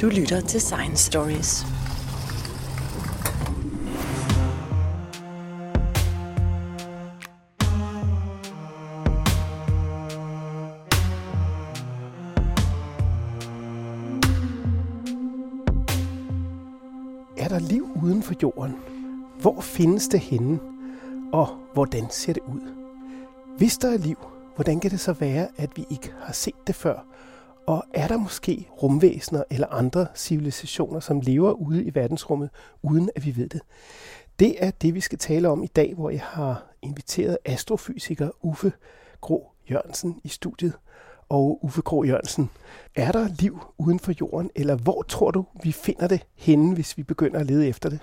Du lytter til Science Stories. Er der liv uden for jorden? Hvor findes det henne? Og hvordan ser det ud? Hvis der er liv, hvordan kan det så være, at vi ikke har set det før? Og er der måske rumvæsener eller andre civilisationer, som lever ude i verdensrummet, uden at vi ved det? Det er det, vi skal tale om i dag, hvor jeg har inviteret astrofysiker Uffe Gro Jørgensen i studiet. Og Uffe Gro Jørgensen, er der liv uden for jorden, eller hvor tror du, vi finder det henne, hvis vi begynder at lede efter det?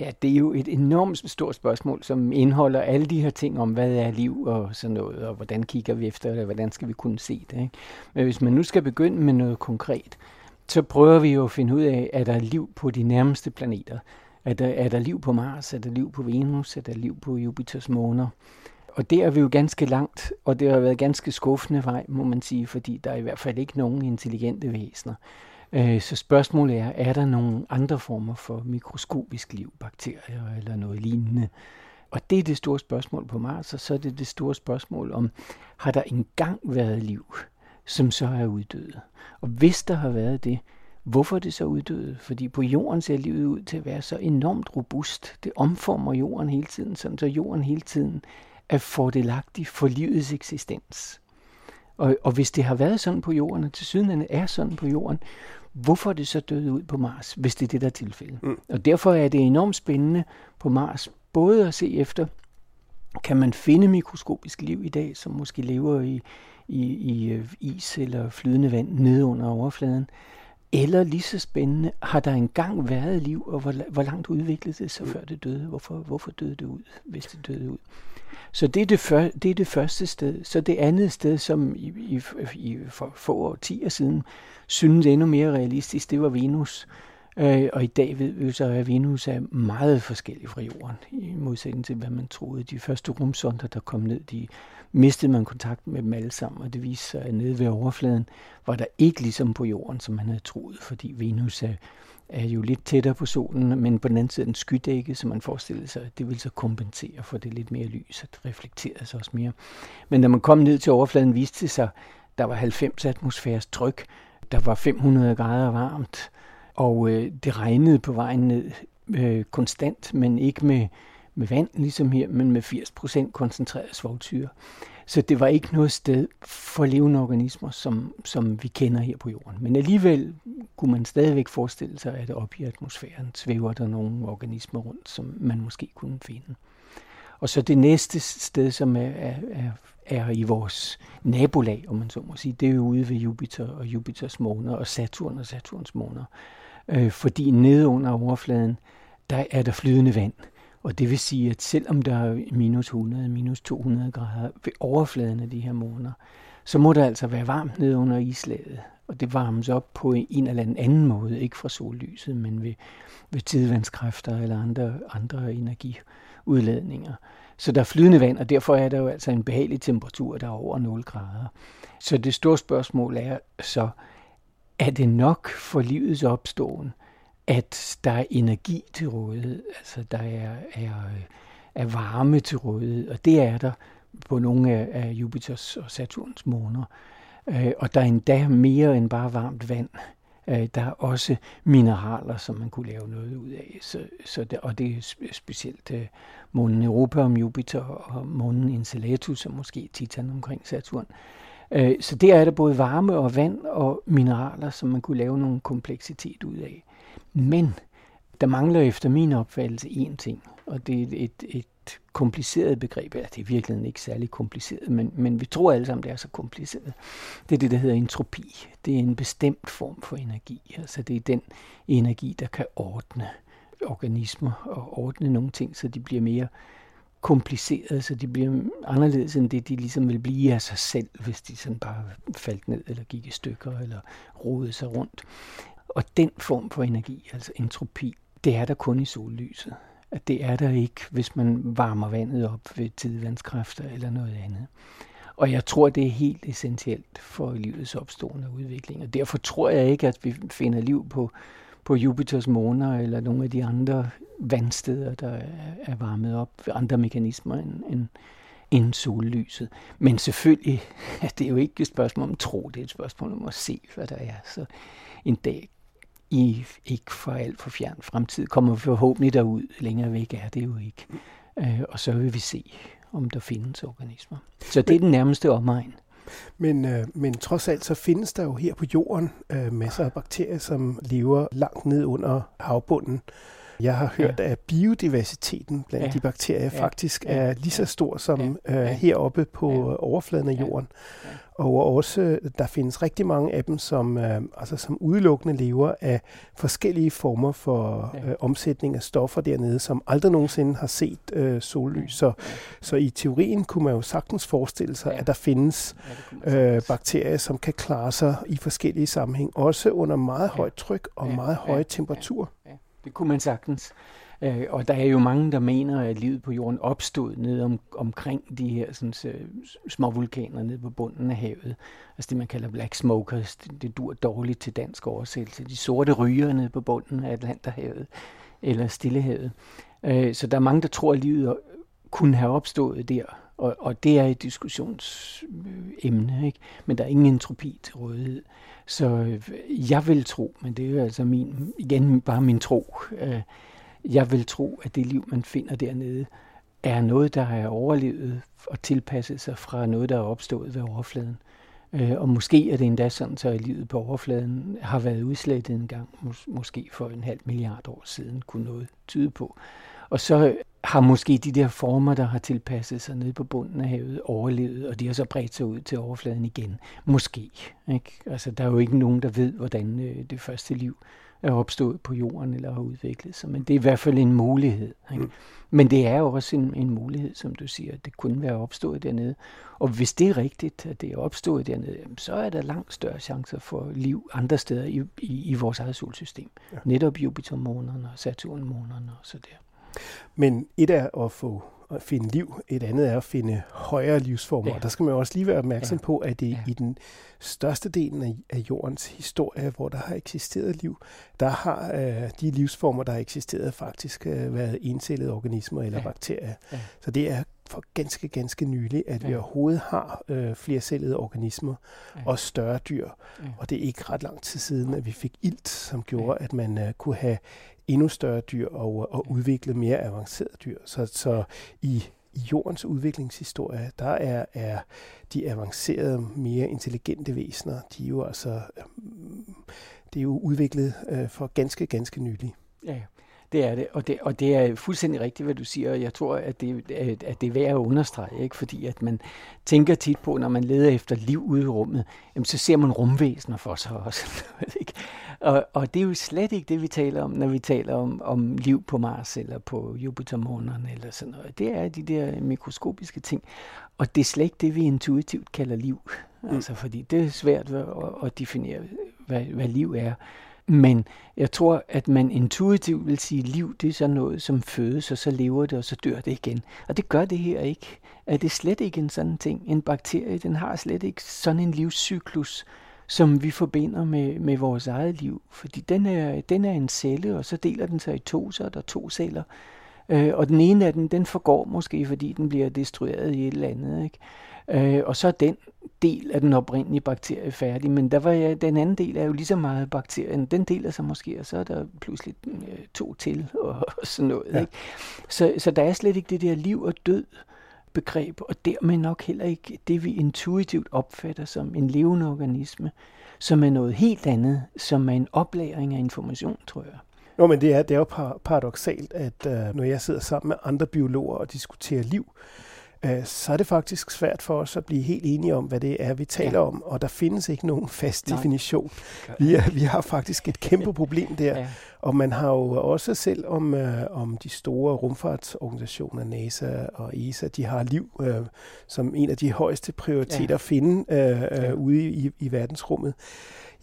Ja, det er jo et enormt stort spørgsmål, som indeholder alle de her ting om, hvad er liv og sådan noget, og hvordan kigger vi efter det, og hvordan skal vi kunne se det. Ikke? Men hvis man nu skal begynde med noget konkret, så prøver vi jo at finde ud af, er der liv på de nærmeste planeter? Er der, er der liv på Mars? Er der liv på Venus? Er der liv på Jupiters måner? Og det er vi jo ganske langt, og det har været ganske skuffende vej, må man sige, fordi der er i hvert fald ikke nogen intelligente væsener. Øh, så spørgsmålet er, er der nogle andre former for mikroskopisk liv, bakterier eller noget lignende? Og det er det store spørgsmål på Mars, og så er det det store spørgsmål om, har der engang været liv, som så er uddøde? Og hvis der har været det, hvorfor er det så uddøde? Fordi på jorden ser livet ud til at være så enormt robust. Det omformer jorden hele tiden, sådan så jorden hele tiden er fordelagtig for livets eksistens. Og, og hvis det har været sådan på jorden, og til syden er sådan på jorden, hvorfor er det så døde ud på Mars, hvis det er det, der er tilfældet? Mm. Og derfor er det enormt spændende på Mars, både at se efter, kan man finde mikroskopisk liv i dag, som måske lever i, i, i øh, is eller flydende vand nede under overfladen, eller lige så spændende, har der engang været liv, og hvor, hvor langt udviklede det sig, mm. før det døde? Hvorfor, hvorfor døde det ud, hvis det døde ud? Så det er det, før, det er det første sted. Så det andet sted, som i, i, i for få årtier siden synes endnu mere realistisk, det var Venus. Øh, og i dag ved vi så, at Venus er meget forskellig fra Jorden, i modsætning til, hvad man troede. De første rumsonder, der kom ned, de mistede man kontakt med dem alle sammen, og det viste sig, at nede ved overfladen var der ikke ligesom på Jorden, som man havde troet, fordi Venus er er jo lidt tættere på solen, men på den anden side en skydække, som man forestiller sig, det vil så kompensere for det lidt mere lys, at reflekterer sig også mere. Men når man kom ned til overfladen, viste det sig, at der var 90 atmosfæres tryk, der var 500 grader varmt, og øh, det regnede på vejen ned øh, konstant, men ikke med, med vand ligesom her, men med 80% koncentreret svovlsyre. Så det var ikke noget sted for levende organismer, som, som vi kender her på jorden. Men alligevel kunne man stadigvæk forestille sig, at oppe i atmosfæren svæver der nogle organismer rundt, som man måske kunne finde. Og så det næste sted, som er, er, er, er i vores nabolag, om man så må sige, det er jo ude ved Jupiter og Jupiters måner og Saturn og Saturns måner. Øh, fordi nede under overfladen, der er der flydende vand. Og det vil sige, at selvom der er minus 100, minus 200 grader ved overfladen af de her måneder, så må der altså være varmt nede under islaget. Og det varmes op på en eller anden måde, ikke fra sollyset, men ved, ved tidevandskræfter eller andre, andre energiudladninger. Så der er flydende vand, og derfor er der jo altså en behagelig temperatur, der er over 0 grader. Så det store spørgsmål er så, er det nok for livets opståen, at der er energi til rådighed, altså der er, er, er varme til rådighed, og det er der på nogle af, af Jupiters og Saturns måner. Øh, og der er endda mere end bare varmt vand. Øh, der er også mineraler, som man kunne lave noget ud af. Så, så det, og det er specielt øh, månen Europa om Jupiter og månen Enceladus, og måske Titan omkring Saturn. Øh, så der er der både varme og vand og mineraler, som man kunne lave nogle kompleksitet ud af. Men der mangler efter min opfattelse én ting, og det er et, et kompliceret begreb. Ja, det er virkelig ikke særlig kompliceret, men, men vi tror alle sammen, det er så kompliceret. Det er det, der hedder entropi. Det er en bestemt form for energi. Altså det er den energi, der kan ordne organismer og ordne nogle ting, så de bliver mere komplicerede, så de bliver anderledes end det, de ligesom vil blive af sig selv, hvis de sådan bare faldt ned eller gik i stykker eller rodede sig rundt. Og den form for energi, altså entropi, det er der kun i sollyset. At det er der ikke, hvis man varmer vandet op ved tidevandskræfter eller noget andet. Og jeg tror, det er helt essentielt for livets opstående udvikling. Og derfor tror jeg ikke, at vi finder liv på, på Jupiters måner eller nogle af de andre vandsteder, der er varmet op ved andre mekanismer end, end, end sollyset. Men selvfølgelig er det jo ikke et spørgsmål om tro, det er et spørgsmål om at se, hvad der er. Så en dag i ikke for alt for fjern fremtid kommer forhåbentlig derud. Længere væk er det jo ikke. Øh, og så vil vi se, om der findes organismer. Så det er den nærmeste omegn. Men, øh, men trods alt så findes der jo her på jorden øh, masser af bakterier, som lever langt ned under havbunden. Jeg har hørt, ja. at biodiversiteten blandt ja. de bakterier ja. faktisk ja. er lige så stor som ja. øh, heroppe på ja. overfladen af jorden. Ja. Ja. Og også, der findes rigtig mange af dem, som, øh, altså, som udelukkende lever af forskellige former for ja. øh, omsætning af stoffer dernede, som aldrig nogensinde har set øh, sollys. Så, så i teorien kunne man jo sagtens forestille sig, ja. at der findes ja, øh, bakterier, som kan klare sig i forskellige sammenhæng, også under meget højt tryk og ja. meget høje temperaturer. Det kunne man sagtens. Øh, og der er jo mange, der mener, at livet på jorden opstod ned om, omkring de her sådan, så, små vulkaner nede på bunden af havet. Altså det, man kalder black smokers. Det, det dur dårligt til dansk oversættelse. De sorte ryger nede på bunden af Atlanterhavet eller Stillehavet. Øh, så der er mange, der tror, at livet kunne have opstået der. Og, og det er et diskussionsemne, ikke? men der er ingen entropi til rådighed. Så øh, jeg vil tro, men det er jo altså min, igen bare min tro, øh, jeg vil tro, at det liv, man finder dernede, er noget, der har overlevet og tilpasset sig fra noget, der er opstået ved overfladen. Øh, og måske er det endda sådan, så livet på overfladen har været udslettet en gang, mås- måske for en halv milliard år siden, kunne noget tyde på. Og så har måske de der former, der har tilpasset sig ned på bunden af havet, overlevet, og de har så bredt sig ud til overfladen igen. Måske. Ikke? Altså, der er jo ikke nogen, der ved, hvordan øh, det første liv er opstået på jorden eller har udviklet sig, men det er i hvert fald en mulighed. Ikke? Mm. Men det er jo også en, en mulighed, som du siger, at det kunne være opstået dernede. Og hvis det er rigtigt, at det er opstået dernede, så er der langt større chancer for liv andre steder i, i, i vores eget solsystem. Ja. Netop Jupiter-månerne og Saturn-månerne og så der. Men et er at få at finde liv, et andet er at finde højere livsformer. Ja. Og der skal man også lige være opmærksom ja. på, at det ja. i den største delen af, af jordens historie, hvor der har eksisteret liv, der har øh, de livsformer, der har eksisteret, faktisk øh, været encellede organismer eller ja. bakterier. Ja. Så det er for ganske, ganske nylig, at ja. vi overhovedet har øh, flercellede organismer ja. og større dyr. Ja. Og det er ikke ret lang tid siden, at vi fik ilt, som gjorde, ja. at man øh, kunne have endnu større dyr og, og udvikle mere avancerede dyr. Så, så i, i jordens udviklingshistorie, der er, er de avancerede, mere intelligente væsener, de er jo altså, øhm, det er jo udviklet øh, for ganske, ganske nylig. Ja, det er det, og det, og det er fuldstændig rigtigt, hvad du siger, og jeg tror, at det, at det er værd at understrege, ikke? fordi at man tænker tit på, når man leder efter liv ude i rummet, jamen, så ser man rumvæsener for sig også. Ikke? Og, og det er jo slet ikke det, vi taler om, når vi taler om, om liv på Mars eller på Jupiter-månerne eller sådan noget. Det er de der mikroskopiske ting. Og det er slet ikke det, vi intuitivt kalder liv. Mm. Altså, fordi det er svært at, at definere, hvad, hvad liv er. Men jeg tror, at man intuitivt vil sige, at liv det er sådan noget, som fødes, og så lever det, og så dør det igen. Og det gør det her ikke. Er det slet ikke en sådan ting? En bakterie, den har slet ikke sådan en livscyklus, som vi forbinder med, med vores eget liv. Fordi den er, den er en celle, og så deler den sig i to, så er der to celler. Øh, og den ene af dem, den forgår måske, fordi den bliver destrueret i et eller andet. Ikke? Øh, og så er den del af den oprindelige bakterie færdig, men der var ja, den anden del er jo lige så meget bakterien. Den deler sig måske, og så er der pludselig øh, to til og, og sådan noget. Ja. Ikke? Så, så der er slet ikke det der liv og død begreb, og dermed nok heller ikke det, vi intuitivt opfatter som en levende organisme, som er noget helt andet, som er en oplæring af information, tror jeg. Jo, men det er, det er jo paradoxalt, at uh, når jeg sidder sammen med andre biologer og diskuterer liv, Øh, så er det faktisk svært for os at blive helt enige om, hvad det er, vi taler ja. om, og der findes ikke nogen fast Nej. definition. Vi, er, vi har faktisk et kæmpe problem der, ja. og man har jo også selv om, øh, om de store rumfartsorganisationer, NASA og ESA, de har liv øh, som en af de højeste prioriteter ja. at finde øh, øh, ja. ude i, i verdensrummet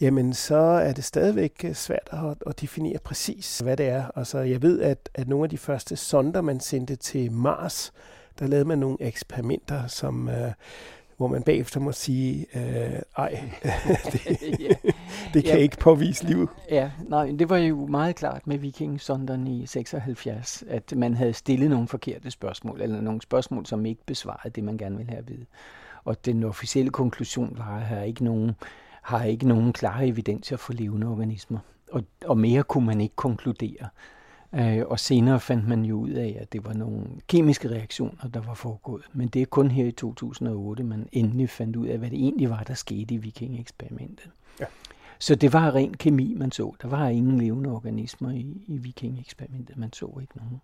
jamen så er det stadigvæk svært at, at definere præcis, hvad det er. Altså, jeg ved, at, at nogle af de første sonder, man sendte til Mars, der lavede man nogle eksperimenter, som øh, hvor man bagefter må sige, øh, ej, det, ja. det kan ja. ikke påvise liv. Ja, nej, det var jo meget klart med vikingsonderen i 76, at man havde stillet nogle forkerte spørgsmål, eller nogle spørgsmål, som ikke besvarede det, man gerne ville have at vide. Og den officielle konklusion var, at her ikke nogen, har ikke nogen klare evidenser for levende organismer. Og, og mere kunne man ikke konkludere. Øh, og senere fandt man jo ud af, at det var nogle kemiske reaktioner, der var foregået. Men det er kun her i 2008, man endelig fandt ud af, hvad det egentlig var, der skete i viking-eksperimentet. Ja. Så det var ren kemi, man så. Der var ingen levende organismer i, i viking-eksperimentet. Man så ikke nogen.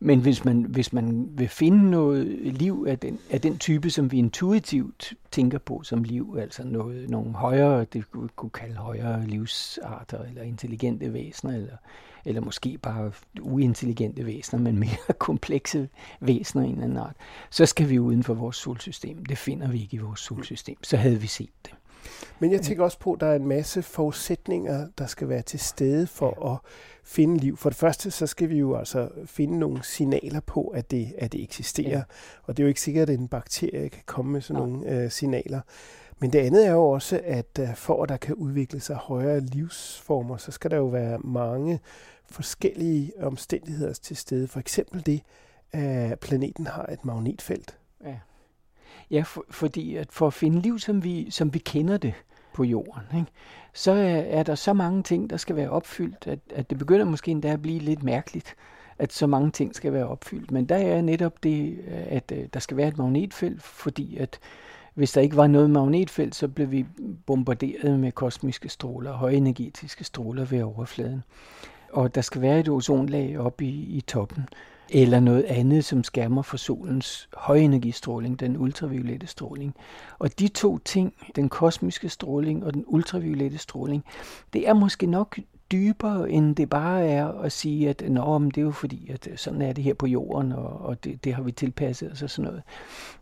Men hvis man, hvis man vil finde noget liv af den, af den type, som vi intuitivt tænker på som liv, altså noget, nogle højere, det kunne, kunne kalde højere livsarter, eller intelligente væsener, eller, eller måske bare uintelligente væsener, men mere komplekse væsener en anden art, så skal vi uden for vores solsystem. Det finder vi ikke i vores solsystem. Så havde vi set det. Men jeg tænker også på, at der er en masse forudsætninger, der skal være til stede for at finde liv. For det første, så skal vi jo altså finde nogle signaler på, at det, at det eksisterer. Ja. Og det er jo ikke sikkert, at en bakterie kan komme med sådan Nej. nogle øh, signaler. Men det andet er jo også, at øh, for at der kan udvikle sig højere livsformer, så skal der jo være mange forskellige omstændigheder til stede. For eksempel det, at planeten har et magnetfelt. Ja. Ja, for, fordi at for at finde liv, som vi, som vi kender det på jorden, ikke, så er, der så mange ting, der skal være opfyldt, at, at det begynder måske endda at blive lidt mærkeligt, at så mange ting skal være opfyldt. Men der er netop det, at øh, der skal være et magnetfelt, fordi at hvis der ikke var noget magnetfelt, så blev vi bombarderet med kosmiske stråler, højenergetiske stråler ved overfladen. Og der skal være et ozonlag oppe i, i toppen eller noget andet, som skærmer for solens højenergistråling, den ultraviolette stråling. Og de to ting, den kosmiske stråling og den ultraviolette stråling, det er måske nok dybere, end det bare er at sige, at Nå, men det er jo fordi, at sådan er det her på jorden, og, og det, det har vi tilpasset os og sådan noget.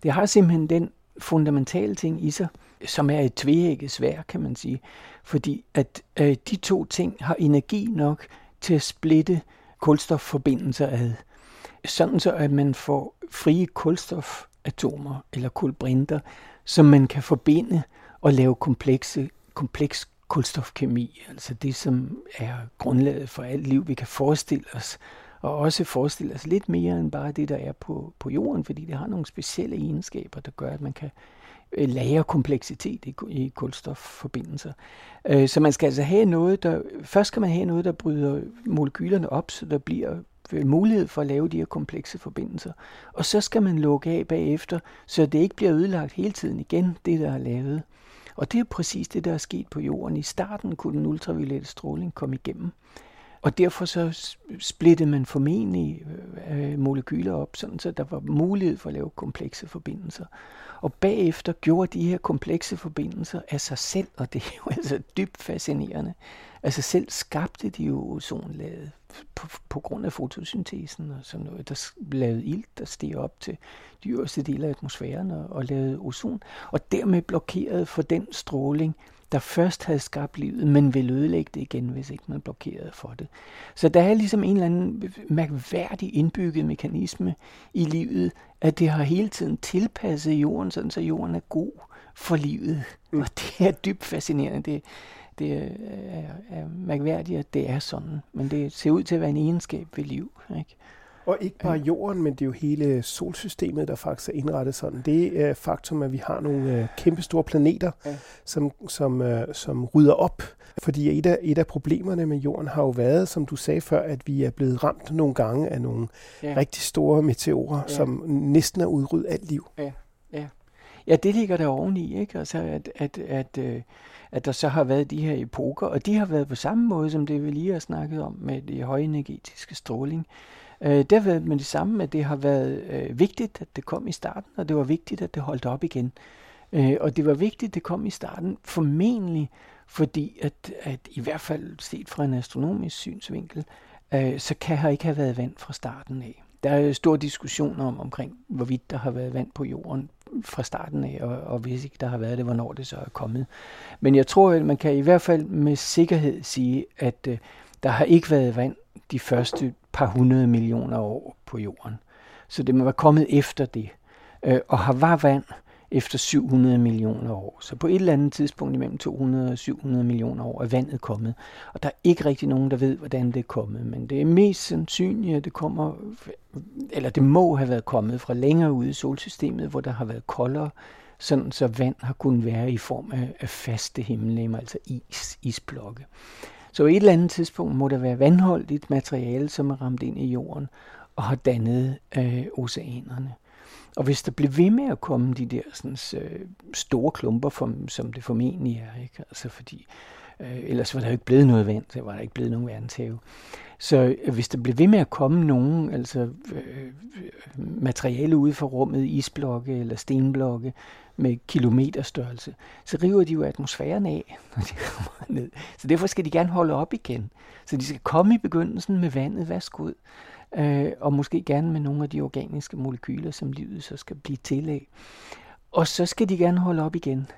Det har simpelthen den fundamentale ting i sig, som er et tvægget svær, kan man sige. Fordi at øh, de to ting har energi nok til at splitte kulstofforbindelser ad sådan så at man får frie kulstofatomer eller kulbrinter, som man kan forbinde og lave komplekse, kompleks kulstofkemi, altså det, som er grundlaget for alt liv, vi kan forestille os, og også forestille os lidt mere end bare det, der er på, på jorden, fordi det har nogle specielle egenskaber, der gør, at man kan Øh, lager kompleksitet i, i kulstofforbindelser. Øh, så man skal altså have noget, der, først skal man have noget, der bryder molekylerne op, så der bliver øh, mulighed for at lave de her komplekse forbindelser. Og så skal man lukke af bagefter, så det ikke bliver ødelagt hele tiden igen, det der er lavet. Og det er præcis det, der er sket på jorden. I starten kunne den ultraviolette stråling komme igennem. Og derfor så splittede man formentlig øh, øh, molekyler op, sådan så der var mulighed for at lave komplekse forbindelser. Og bagefter gjorde de her komplekse forbindelser af sig selv, og det er jo altså dybt fascinerende. Altså selv skabte de jo ozonlaget på, på grund af fotosyntesen og sådan noget, der lavede ilt, der steg op til de øverste dele af atmosfæren og, og lavede ozon, og dermed blokerede for den stråling, der først havde skabt livet, men vil ødelægge det igen, hvis ikke man blokerede for det. Så der er ligesom en eller anden mærkværdig indbygget mekanisme i livet, at det har hele tiden tilpasset jorden, sådan så jorden er god for livet. Mm. Og det er dybt fascinerende. Det, det er, er mærkværdigt, at det er sådan. Men det ser ud til at være en egenskab ved liv. Ikke? Og ikke bare jorden, men det er jo hele solsystemet, der faktisk er indrettet sådan. Det er faktum, at vi har nogle øh, kæmpe store planeter, ja. som, som, øh, som rydder op. Fordi et af, et af problemerne med jorden har jo været, som du sagde før, at vi er blevet ramt nogle gange af nogle ja. rigtig store meteorer, ja. som næsten er udryddet alt liv. Ja, ja. ja det ligger der oveni, ikke? Altså, at, at, at, øh, at der så har været de her epoker, og de har været på samme måde, som det vi lige har snakket om med det højenergetiske stråling. Øh, det har været med det samme, at det har været øh, vigtigt, at det kom i starten, og det var vigtigt, at det holdt op igen. Øh, og det var vigtigt, at det kom i starten, formentlig fordi, at, at i hvert fald set fra en astronomisk synsvinkel, øh, så kan her ikke have været vand fra starten af. Der er jo stor diskussion om, omkring, hvorvidt der har været vand på jorden fra starten af, og, og hvis ikke der har været det, hvornår det så er kommet. Men jeg tror, at man kan i hvert fald med sikkerhed sige, at øh, der har ikke været vand de første par hundrede millioner år på jorden. Så det må være kommet efter det. Øh, og har var vand, efter 700 millioner år. Så på et eller andet tidspunkt imellem 200 og 700 millioner år er vandet kommet. Og der er ikke rigtig nogen, der ved, hvordan det er kommet. Men det er mest sandsynligt, at det kommer, eller det må have været kommet fra længere ude i solsystemet, hvor der har været koldere, sådan så vand har kunnet være i form af, af faste himmellegemer, altså is, isblokke. Så på et eller andet tidspunkt må der være vandholdigt materiale, som er ramt ind i jorden og har dannet øh, oceanerne. Og hvis der bliver ved med at komme de der sådan, øh, store klumper, for, som det formentlig er, ikke? Altså fordi, øh, ellers var der jo ikke blevet noget vand, så var der ikke blevet nogen verdenshave. Så øh, hvis der bliver ved med at komme nogen altså, øh, øh materiale ude fra rummet, isblokke eller stenblokke, med kilometerstørrelse, så river de jo atmosfæren af, når de kommer ned. Så derfor skal de gerne holde op igen. Så de skal komme i begyndelsen med vandet, vask ud øh, og måske gerne med nogle af de organiske molekyler, som livet så skal blive til af. Og så skal de gerne holde op igen.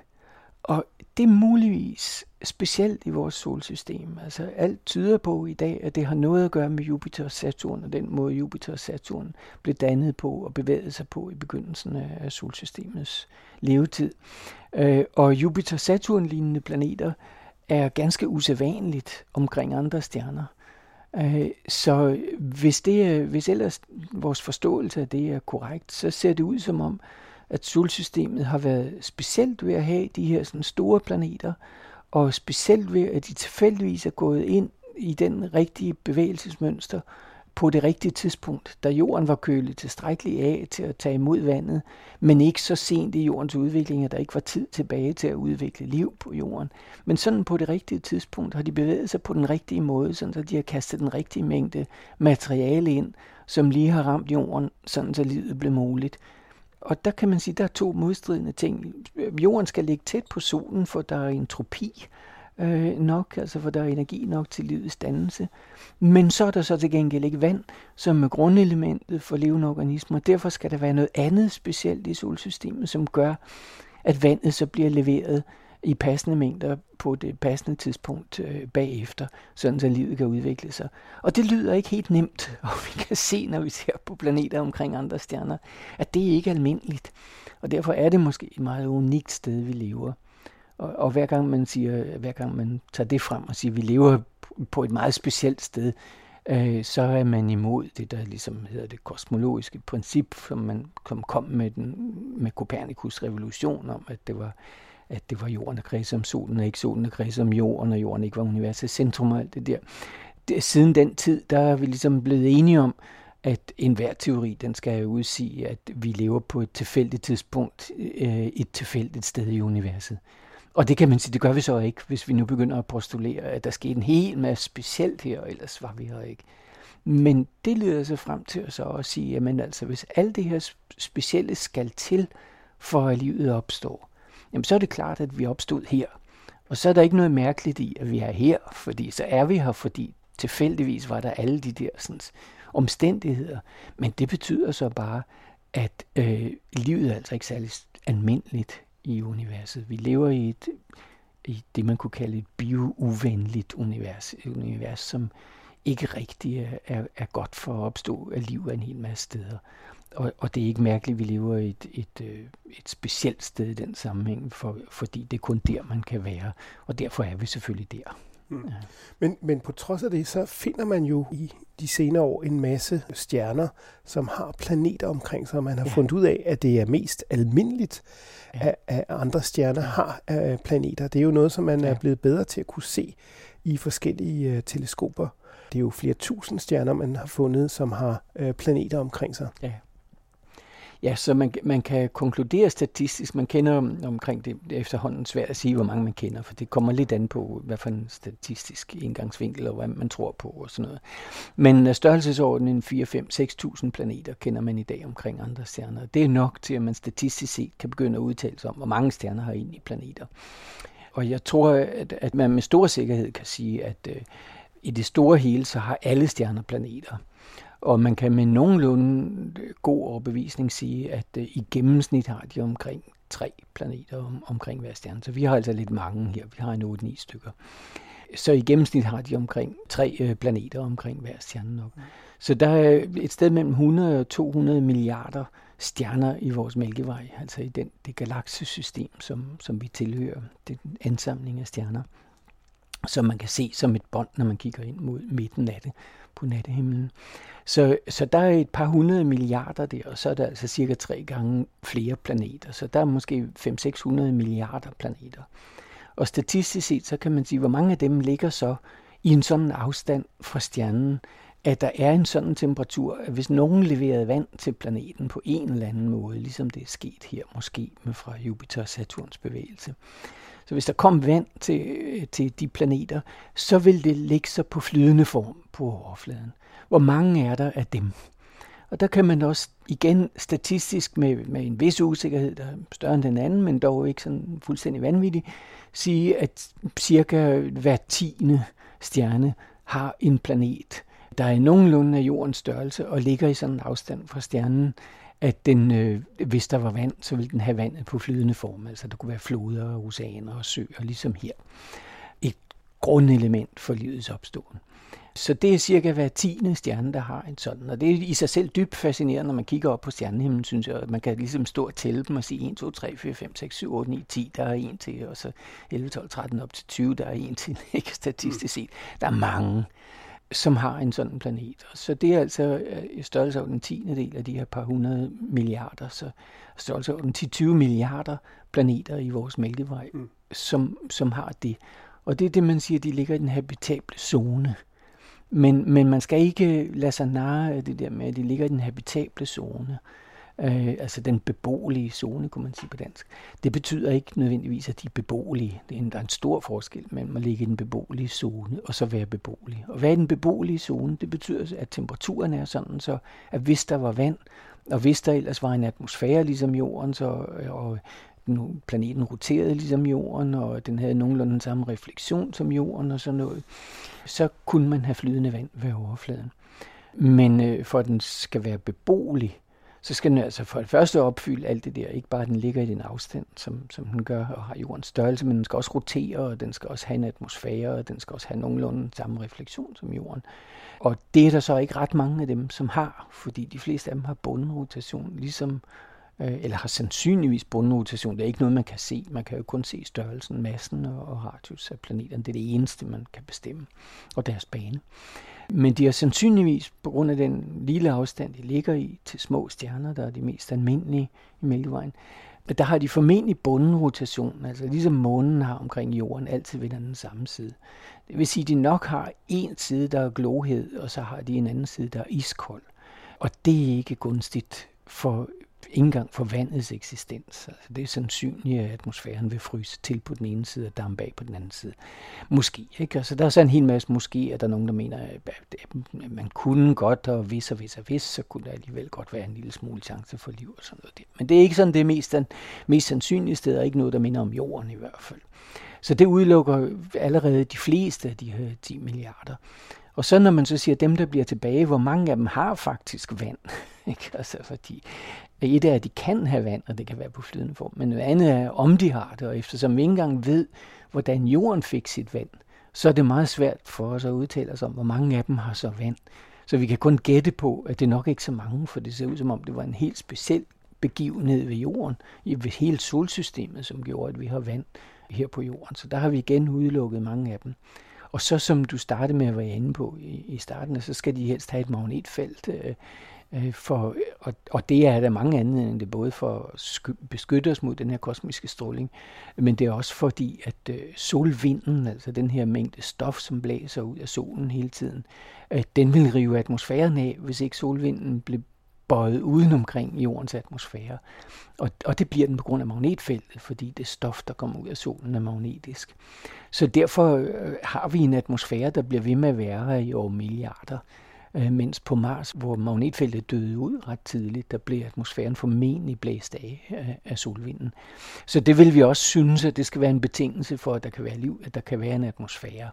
Og det er muligvis specielt i vores solsystem. Altså alt tyder på i dag, at det har noget at gøre med Jupiter og Saturn, og den måde Jupiter og Saturn blev dannet på og bevæget sig på i begyndelsen af solsystemets levetid. Øh, og Jupiter-Saturn-lignende planeter er ganske usædvanligt omkring andre stjerner. Øh, så hvis, det, hvis ellers vores forståelse af det er korrekt, så ser det ud som om, at solsystemet har været specielt ved at have de her sådan store planeter, og specielt ved, at de tilfældigvis er gået ind i den rigtige bevægelsesmønster, på det rigtige tidspunkt, da jorden var kølet tilstrækkeligt af til at tage imod vandet, men ikke så sent i jordens udvikling, at der ikke var tid tilbage til at udvikle liv på jorden. Men sådan på det rigtige tidspunkt har de bevæget sig på den rigtige måde, sådan så de har kastet den rigtige mængde materiale ind, som lige har ramt jorden, sådan så livet blev muligt. Og der kan man sige, at der er to modstridende ting. Jorden skal ligge tæt på solen, for der er entropi, øh, nok, altså for der er energi nok til livets dannelse. Men så er der så til gengæld ikke vand, som er grundelementet for levende organismer. Derfor skal der være noget andet specielt i solsystemet, som gør, at vandet så bliver leveret i passende mængder på det passende tidspunkt øh, bagefter, sådan så livet kan udvikle sig. Og det lyder ikke helt nemt, og vi kan se, når vi ser på planeter omkring andre stjerner, at det ikke er almindeligt. Og derfor er det måske et meget unikt sted, vi lever. Og, og hver gang man siger, hver gang man tager det frem og siger, at vi lever på et meget specielt sted, øh, så er man imod det, der ligesom hedder det kosmologiske princip, som man kom, kom med, den, med Copernicus revolution om, at det var at det var jorden, der kredsede om solen, og ikke solen, der kredsede om jorden, og jorden ikke var universets centrum og alt det der. Det, siden den tid, der er vi ligesom blevet enige om, at enhver teori, den skal udsige, at vi lever på et tilfældigt tidspunkt, øh, et tilfældigt sted i universet. Og det kan man sige, det gør vi så ikke, hvis vi nu begynder at postulere, at der skete en hel masse specielt her, og ellers var vi her ikke. Men det leder sig frem til at så at sige, at altså, hvis alt det her specielle skal til, for at livet opstår, jamen så er det klart, at vi opstod her. Og så er der ikke noget mærkeligt i, at vi er her, fordi så er vi her, fordi tilfældigvis var der alle de der sådan, omstændigheder. Men det betyder så bare, at øh, livet er altså ikke særlig almindeligt i universet. Vi lever i et i det, man kunne kalde et bio-uvenligt univers. Et univers, som ikke rigtig er, er, er godt for at opstå af liv af en hel masse steder. Og, og det er ikke mærkeligt, at vi lever i et, et, øh, et specielt sted i den sammenhæng, for, fordi det er kun der, man kan være. Og derfor er vi selvfølgelig der. Mm. Ja. Men, men på trods af det, så finder man jo i de senere år en masse stjerner, som har planeter omkring sig. Man har ja. fundet ud af, at det er mest almindeligt, at, at andre stjerner har uh, planeter. Det er jo noget, som man er blevet bedre til at kunne se i forskellige uh, teleskoper. Det er jo flere tusind stjerner, man har fundet, som har uh, planeter omkring sig. Ja. Ja, så man, man kan konkludere statistisk, man kender omkring det, det er efterhånden svært at sige, hvor mange man kender, for det kommer lidt an på, hvad for en statistisk indgangsvinkel, og hvad man tror på og sådan noget. Men øh, størrelsesordenen 4, 5, 6.000 planeter kender man i dag omkring andre stjerner. Det er nok til, at man statistisk set kan begynde at udtale sig om, hvor mange stjerner har egentlig planeter. Og jeg tror, at, at man med stor sikkerhed kan sige, at øh, i det store hele, så har alle stjerner planeter. Og man kan med nogenlunde god overbevisning sige, at øh, i gennemsnit har de omkring tre planeter om, omkring hver stjerne. Så vi har altså lidt mange her. Vi har en 8-9 stykker. Så i gennemsnit har de omkring tre øh, planeter omkring hver stjerne nok. Mm. Så der er et sted mellem 100 og 200 milliarder stjerner i vores mælkevej, altså i den, det galaksesystem, som, som vi tilhører, det er en ansamling af stjerner, som man kan se som et bånd, når man kigger ind mod midten af det på nattehimlen. Så, så der er et par hundrede milliarder der, og så er der altså cirka tre gange flere planeter. Så der er måske 500-600 milliarder planeter. Og statistisk set, så kan man sige, hvor mange af dem ligger så i en sådan afstand fra stjernen, at der er en sådan temperatur, at hvis nogen leverede vand til planeten på en eller anden måde, ligesom det er sket her måske med fra Jupiter og Saturns bevægelse, så hvis der kom vand til, øh, til de planeter, så vil det ligge sig på flydende form på overfladen. Hvor mange er der af dem? Og der kan man også igen statistisk med, med en vis usikkerhed, der er større end den anden, men dog ikke sådan fuldstændig vanvittig, sige, at cirka hver tiende stjerne har en planet, der er nogenlunde af jordens størrelse og ligger i sådan en afstand fra stjernen, at den, øh, hvis der var vand, så ville den have vandet på flydende form. Altså der kunne være floder, oceaner og søer, ligesom her. Et grundelement for livets opståen. Så det er cirka hver tiende stjerne, der har en sådan. Og det er i sig selv dybt fascinerende, når man kigger op på stjernehimlen, synes jeg. Man kan ligesom stå og tælle dem og sige 1, 2, 3, 4, 5, 6, 7, 8, 9, 10, der er en til, og så 11, 12, 13 op til 20, der er en til, ikke statistisk set. Der er mange som har en sådan planet. Så det er altså øh, i størrelse af den tiende del af de her par hundrede milliarder, så størrelse af den 10-20 milliarder planeter i vores mælkevej, mm. som, som har det. Og det er det, man siger, de ligger i den habitable zone. Men, men man skal ikke lade sig narre af det der med, at de ligger i den habitable zone øh, altså den beboelige zone, kunne man sige på dansk. Det betyder ikke nødvendigvis, at de er beboelige. Det er en, der er en stor forskel mellem at ligge i den beboelige zone og så være beboelig. Og hvad er den beboelige zone? Det betyder, at temperaturen er sådan, så at hvis der var vand, og hvis der ellers var en atmosfære ligesom jorden, så, øh, og nu planeten roterede ligesom jorden, og den havde nogenlunde den samme refleksion som jorden og sådan noget, så kunne man have flydende vand ved overfladen. Men øh, for at den skal være beboelig, så skal den altså for det første opfylde alt det der. Ikke bare, at den ligger i den afstand, som, som den gør, og har jordens størrelse, men den skal også rotere, og den skal også have en atmosfære, og den skal også have nogenlunde samme refleksion som jorden. Og det er der så ikke ret mange af dem, som har, fordi de fleste af dem har bundenrotation, ligesom øh, eller har sandsynligvis bundenrotation. Det er ikke noget, man kan se. Man kan jo kun se størrelsen, massen og radius af planeterne. Det er det eneste, man kan bestemme, og deres bane. Men de har sandsynligvis, på grund af den lille afstand, de ligger i, til små stjerner, der er de mest almindelige i Mælkevejen, der har de formentlig bundenrotation, altså ligesom månen har omkring jorden, altid ved den samme side. Det vil sige, at de nok har en side, der er glohed, og så har de en anden side, der er iskold. Og det er ikke gunstigt for ikke engang for vandets eksistens. Altså, det er sandsynligt, at atmosfæren vil fryse til på den ene side og dampe af på den anden side. Måske. Ikke? Altså, der er så en hel masse måske, at der er nogen, der mener, at man kunne godt, og hvis og hvis og hvis, så kunne der alligevel godt være en lille smule chance for liv og sådan noget. Der. Men det er ikke sådan det mest, den mest sandsynlige sted, og ikke noget, der minder om jorden i hvert fald. Så det udelukker allerede de fleste af de her 10 milliarder. Og så når man så siger, dem der bliver tilbage, hvor mange af dem har faktisk vand? ikke? Altså fordi et er, at de kan have vand, og det kan være på flydende form, men noget andet er, om de har det, og eftersom vi ikke engang ved, hvordan jorden fik sit vand, så er det meget svært for os at udtale os om, hvor mange af dem har så vand. Så vi kan kun gætte på, at det er nok ikke så mange, for det ser ud som om, det var en helt speciel begivenhed ved jorden, i ved hele solsystemet, som gjorde, at vi har vand her på jorden. Så der har vi igen udelukket mange af dem. Og så som du startede med at være inde på i, i starten, så skal de helst have et magnetfelt. Øh, øh, for, og, og det er der mange andre end det, både for at beskytte os mod den her kosmiske stråling, men det er også fordi, at øh, solvinden, altså den her mængde stof, som blæser ud af solen hele tiden, øh, den vil rive atmosfæren af, hvis ikke solvinden blev bøjet uden omkring jordens atmosfære. Og, og det bliver den på grund af magnetfeltet, fordi det stof, der kommer ud af solen, er magnetisk. Så derfor øh, har vi en atmosfære, der bliver ved med at være i år milliarder. Øh, mens på Mars, hvor magnetfeltet døde ud ret tidligt, der blev atmosfæren formentlig blæst af, af, af solvinden. Så det vil vi også synes, at det skal være en betingelse for, at der kan være liv, at der kan være en atmosfære.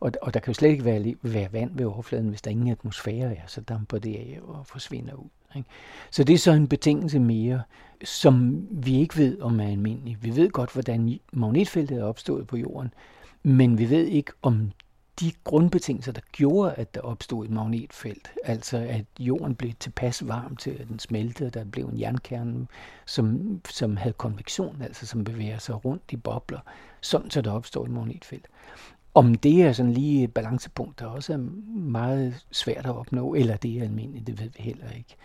Og, og der kan jo slet ikke være, være vand ved overfladen, hvis der ingen atmosfære er, så damper det af og forsvinder ud. Ikke? Så det er så en betingelse mere, som vi ikke ved, om er almindelig. Vi ved godt, hvordan magnetfeltet er opstået på jorden, men vi ved ikke, om de grundbetingelser, der gjorde, at der opstod et magnetfelt, altså at jorden blev tilpas varm til, at den smeltede, der blev en jernkerne, som, som havde konvektion, altså som bevæger sig rundt i bobler, sådan så der opstår et magnetfelt. Om det er sådan lige et balancepunkt, der også er meget svært at opnå, eller det er almindeligt, det ved vi heller ikke.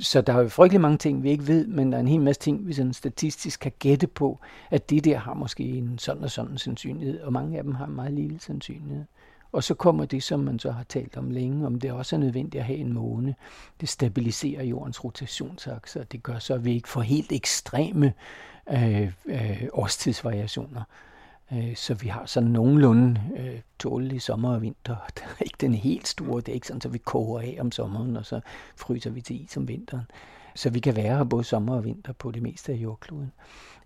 Så der er jo frygtelig mange ting, vi ikke ved, men der er en hel masse ting, vi sådan statistisk kan gætte på, at det der har måske en sådan og sådan sandsynlighed, og mange af dem har en meget lille sandsynlighed. Og så kommer det, som man så har talt om længe, om det også er nødvendigt at have en måne. Det stabiliserer jordens rotationsakse, og det gør så, at vi ikke får helt ekstreme øh, øh, årstidsvariationer. Øh, så vi har sådan nogenlunde øh, tålige sommer og vinter. Det er ikke den helt store. Det er ikke sådan, at vi koger af om sommeren, og så fryser vi til is om vinteren. Så vi kan være her både sommer og vinter på det meste af jordkloden.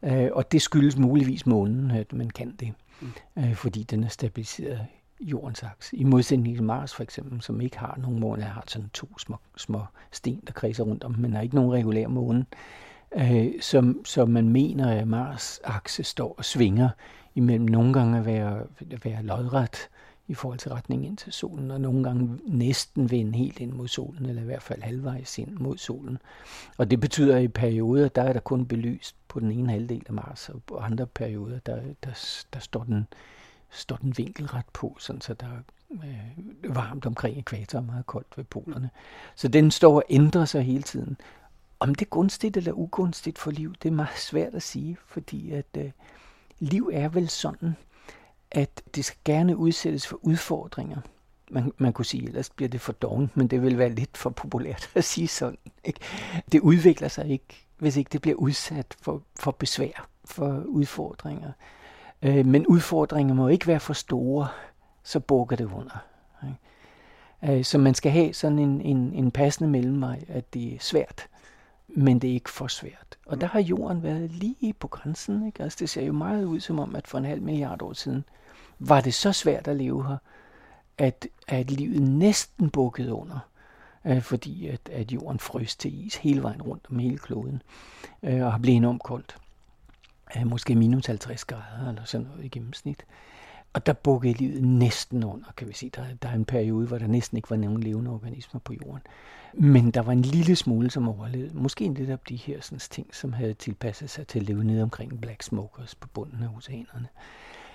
Øh, og det skyldes muligvis månen, at man kan det. Mm. Øh, fordi den er stabiliseret jordens aks. I modsætning til Mars for eksempel, som ikke har nogen måne, har sådan to små, små sten, der kredser rundt om, men har ikke nogen regulær måne. Øh, som, som man mener, at Mars akse står og svinger imellem nogle gange at være, at være lodret i forhold til retningen ind til solen, og nogle gange næsten vende helt ind mod solen, eller i hvert fald halvvejs ind mod solen. Og det betyder, at i perioder, der er der kun belyst på den ene halvdel af Mars, og på andre perioder, der, der, der står, den, står den vinkelret på, sådan så der er øh, varmt omkring ekvator og meget koldt ved polerne. Så den står og ændrer sig hele tiden. Om det er gunstigt eller ugunstigt for liv, det er meget svært at sige, fordi at øh, liv er vel sådan, at det skal gerne udsættes for udfordringer. Man, man kunne sige, ellers bliver det for dovent, men det vil være lidt for populært at sige sådan. Ikke? Det udvikler sig ikke, hvis ikke det bliver udsat for, for besvær, for udfordringer. Øh, men udfordringer må ikke være for store, så bukker det under. Ikke? Øh, så man skal have sådan en, en, en passende mellemvej, at det er svært, men det er ikke for svært. Og der har jorden været lige på grænsen. Ikke? Altså, det ser jo meget ud som om, at for en halv milliard år siden var det så svært at leve her, at, at livet næsten bukkede under, øh, fordi at, at jorden frøs til is hele vejen rundt om hele kloden, øh, og har blevet enormt koldt. Øh, måske minus 50 grader eller sådan noget i gennemsnit. Og der bukkede livet næsten under, kan vi sige. Der, der er en periode, hvor der næsten ikke var nogen levende organismer på jorden. Men der var en lille smule, som overlevede. Måske netop de her sådan, ting, som havde tilpasset sig til at leve nede omkring Black Smokers på bunden af oceanerne.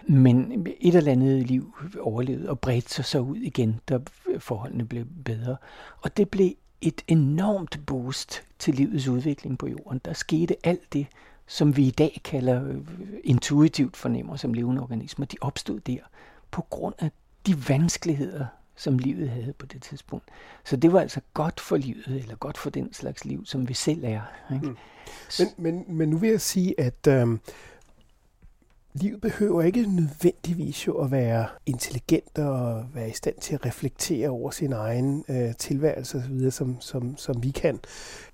Men et eller andet liv overlevede og bredte sig så ud igen, da forholdene blev bedre. Og det blev et enormt boost til livets udvikling på jorden. Der skete alt det, som vi i dag kalder øh, intuitivt fornemmer som levende organismer. De opstod der på grund af de vanskeligheder, som livet havde på det tidspunkt. Så det var altså godt for livet, eller godt for den slags liv, som vi selv er. Ikke? Mm. Men, men, men nu vil jeg sige, at øh, livet behøver ikke nødvendigvis jo at være intelligent og være i stand til at reflektere over sin egen øh, tilværelse osv., som, som, som vi kan.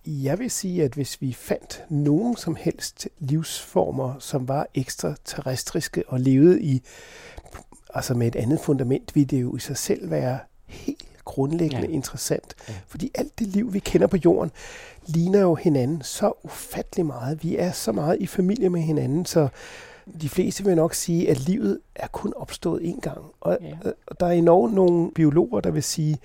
Jeg vil sige, at hvis vi fandt nogen som helst livsformer, som var ekstraterrestriske og levede i altså med et andet fundament, ville det jo i sig selv være helt grundlæggende ja. interessant. Ja. Fordi alt det liv, vi kender på jorden, ligner jo hinanden så ufattelig meget. Vi er så meget i familie med hinanden, så de fleste vil nok sige, at livet er kun opstået én gang. Og, ja. og der er i Norge nogle biologer, der vil sige,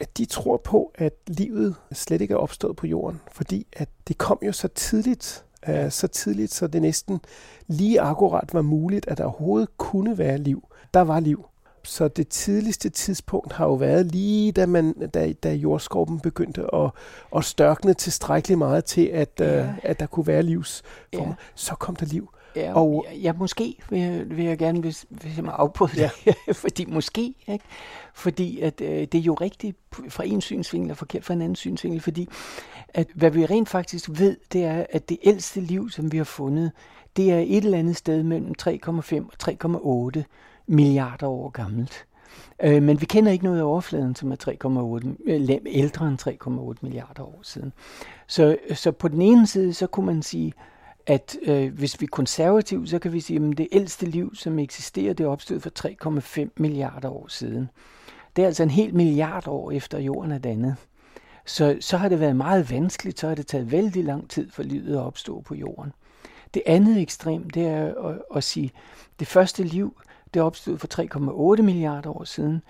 at de tror på, at livet slet ikke er opstået på jorden, fordi at det kom jo så tidligt, uh, så tidligt, så det næsten lige akkurat var muligt, at der overhovedet kunne være liv. Der var liv. Så det tidligste tidspunkt har jo været lige, da, man, da, da jordskorpen begyndte at, at størkne tilstrækkeligt meget til, at, ja. uh, at der kunne være livsformer. Ja. Så kom der liv. Ja, og, ja, måske vil, vil jeg gerne, hvis, hvis jeg må afbryde ja. det, fordi måske, ikke? Fordi at, øh, det er jo rigtigt fra en synsvinkel og forkert fra en anden synsvinkel, fordi at, hvad vi rent faktisk ved, det er, at det ældste liv, som vi har fundet, det er et eller andet sted mellem 3,5 og 3,8 milliarder år gammelt. Øh, men vi kender ikke noget af overfladen, som er 3,8, øh, ældre end 3,8 milliarder år siden. Så, så på den ene side, så kunne man sige, at øh, hvis vi er konservative, så kan vi sige, at det ældste liv, som eksisterer, det opstod for 3,5 milliarder år siden. Det er altså en hel milliard år efter jorden er dannet. Så, så har det været meget vanskeligt, så har det taget vældig lang tid for livet at opstå på jorden. Det andet ekstrem, det er at, at sige, det første liv, det opstod for 3,8 milliarder år siden,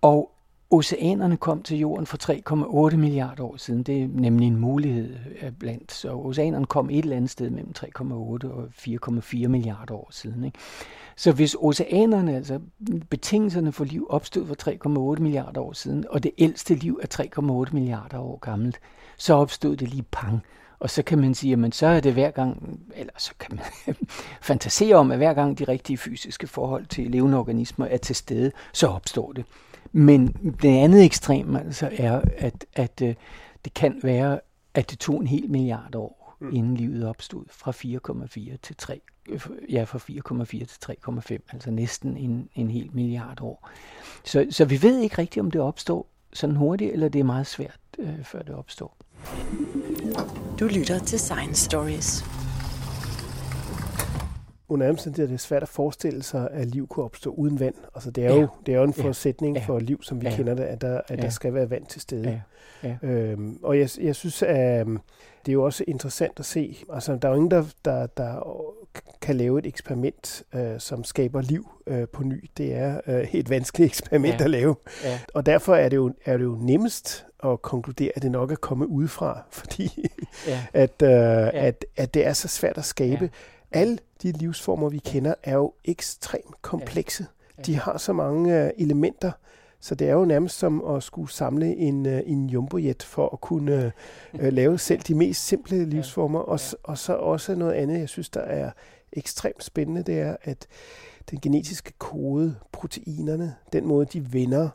og oceanerne kom til jorden for 3,8 milliarder år siden. Det er nemlig en mulighed øh, blandt. Så oceanerne kom et eller andet sted mellem 3,8 og 4,4 milliarder år siden. Ikke? Så hvis oceanerne, altså betingelserne for liv, opstod for 3,8 milliarder år siden, og det ældste liv er 3,8 milliarder år gammelt, så opstod det lige pang. Og så kan man sige, at så er det hver gang, eller så kan man fantasere om, at hver gang de rigtige fysiske forhold til levende organismer er til stede, så opstår det. Men det andet ekstrem altså er, at, at øh, det kan være, at det tog en hel milliard år, mm. inden livet opstod, fra 4,4 til 3, ja, fra 4,4 til 3,5, altså næsten en, en hel milliard år. Så, så vi ved ikke rigtigt, om det opstår sådan hurtigt, eller det er meget svært, øh, før det opstår. Du lytter til Science Stories. Under omstændigheder er det svært at forestille sig, at liv kunne opstå uden vand. Altså, det, er jo, ja. det er jo en forudsætning ja. for liv, som vi ja. kender det, at, der, at ja. der skal være vand til stede. Ja. Ja. Øhm, og jeg, jeg synes, at øhm, det er jo også interessant at se. Altså, der er jo ingen, der, der, der kan lave et eksperiment, øh, som skaber liv øh, på ny. Det er øh, et vanskeligt eksperiment ja. at lave. Ja. Og derfor er det, jo, er det jo nemmest at konkludere, at det nok er kommet udefra, fordi ja. at, øh, ja. at, at det er så svært at skabe. Ja. Alle de livsformer, vi kender, er jo ekstremt komplekse. De har så mange øh, elementer, så det er jo nærmest som at skulle samle en, øh, en jumbojet for at kunne øh, lave selv de mest simple livsformer. Og, og så også noget andet, jeg synes, der er ekstremt spændende, det er, at den genetiske kode, proteinerne, den måde, de vender,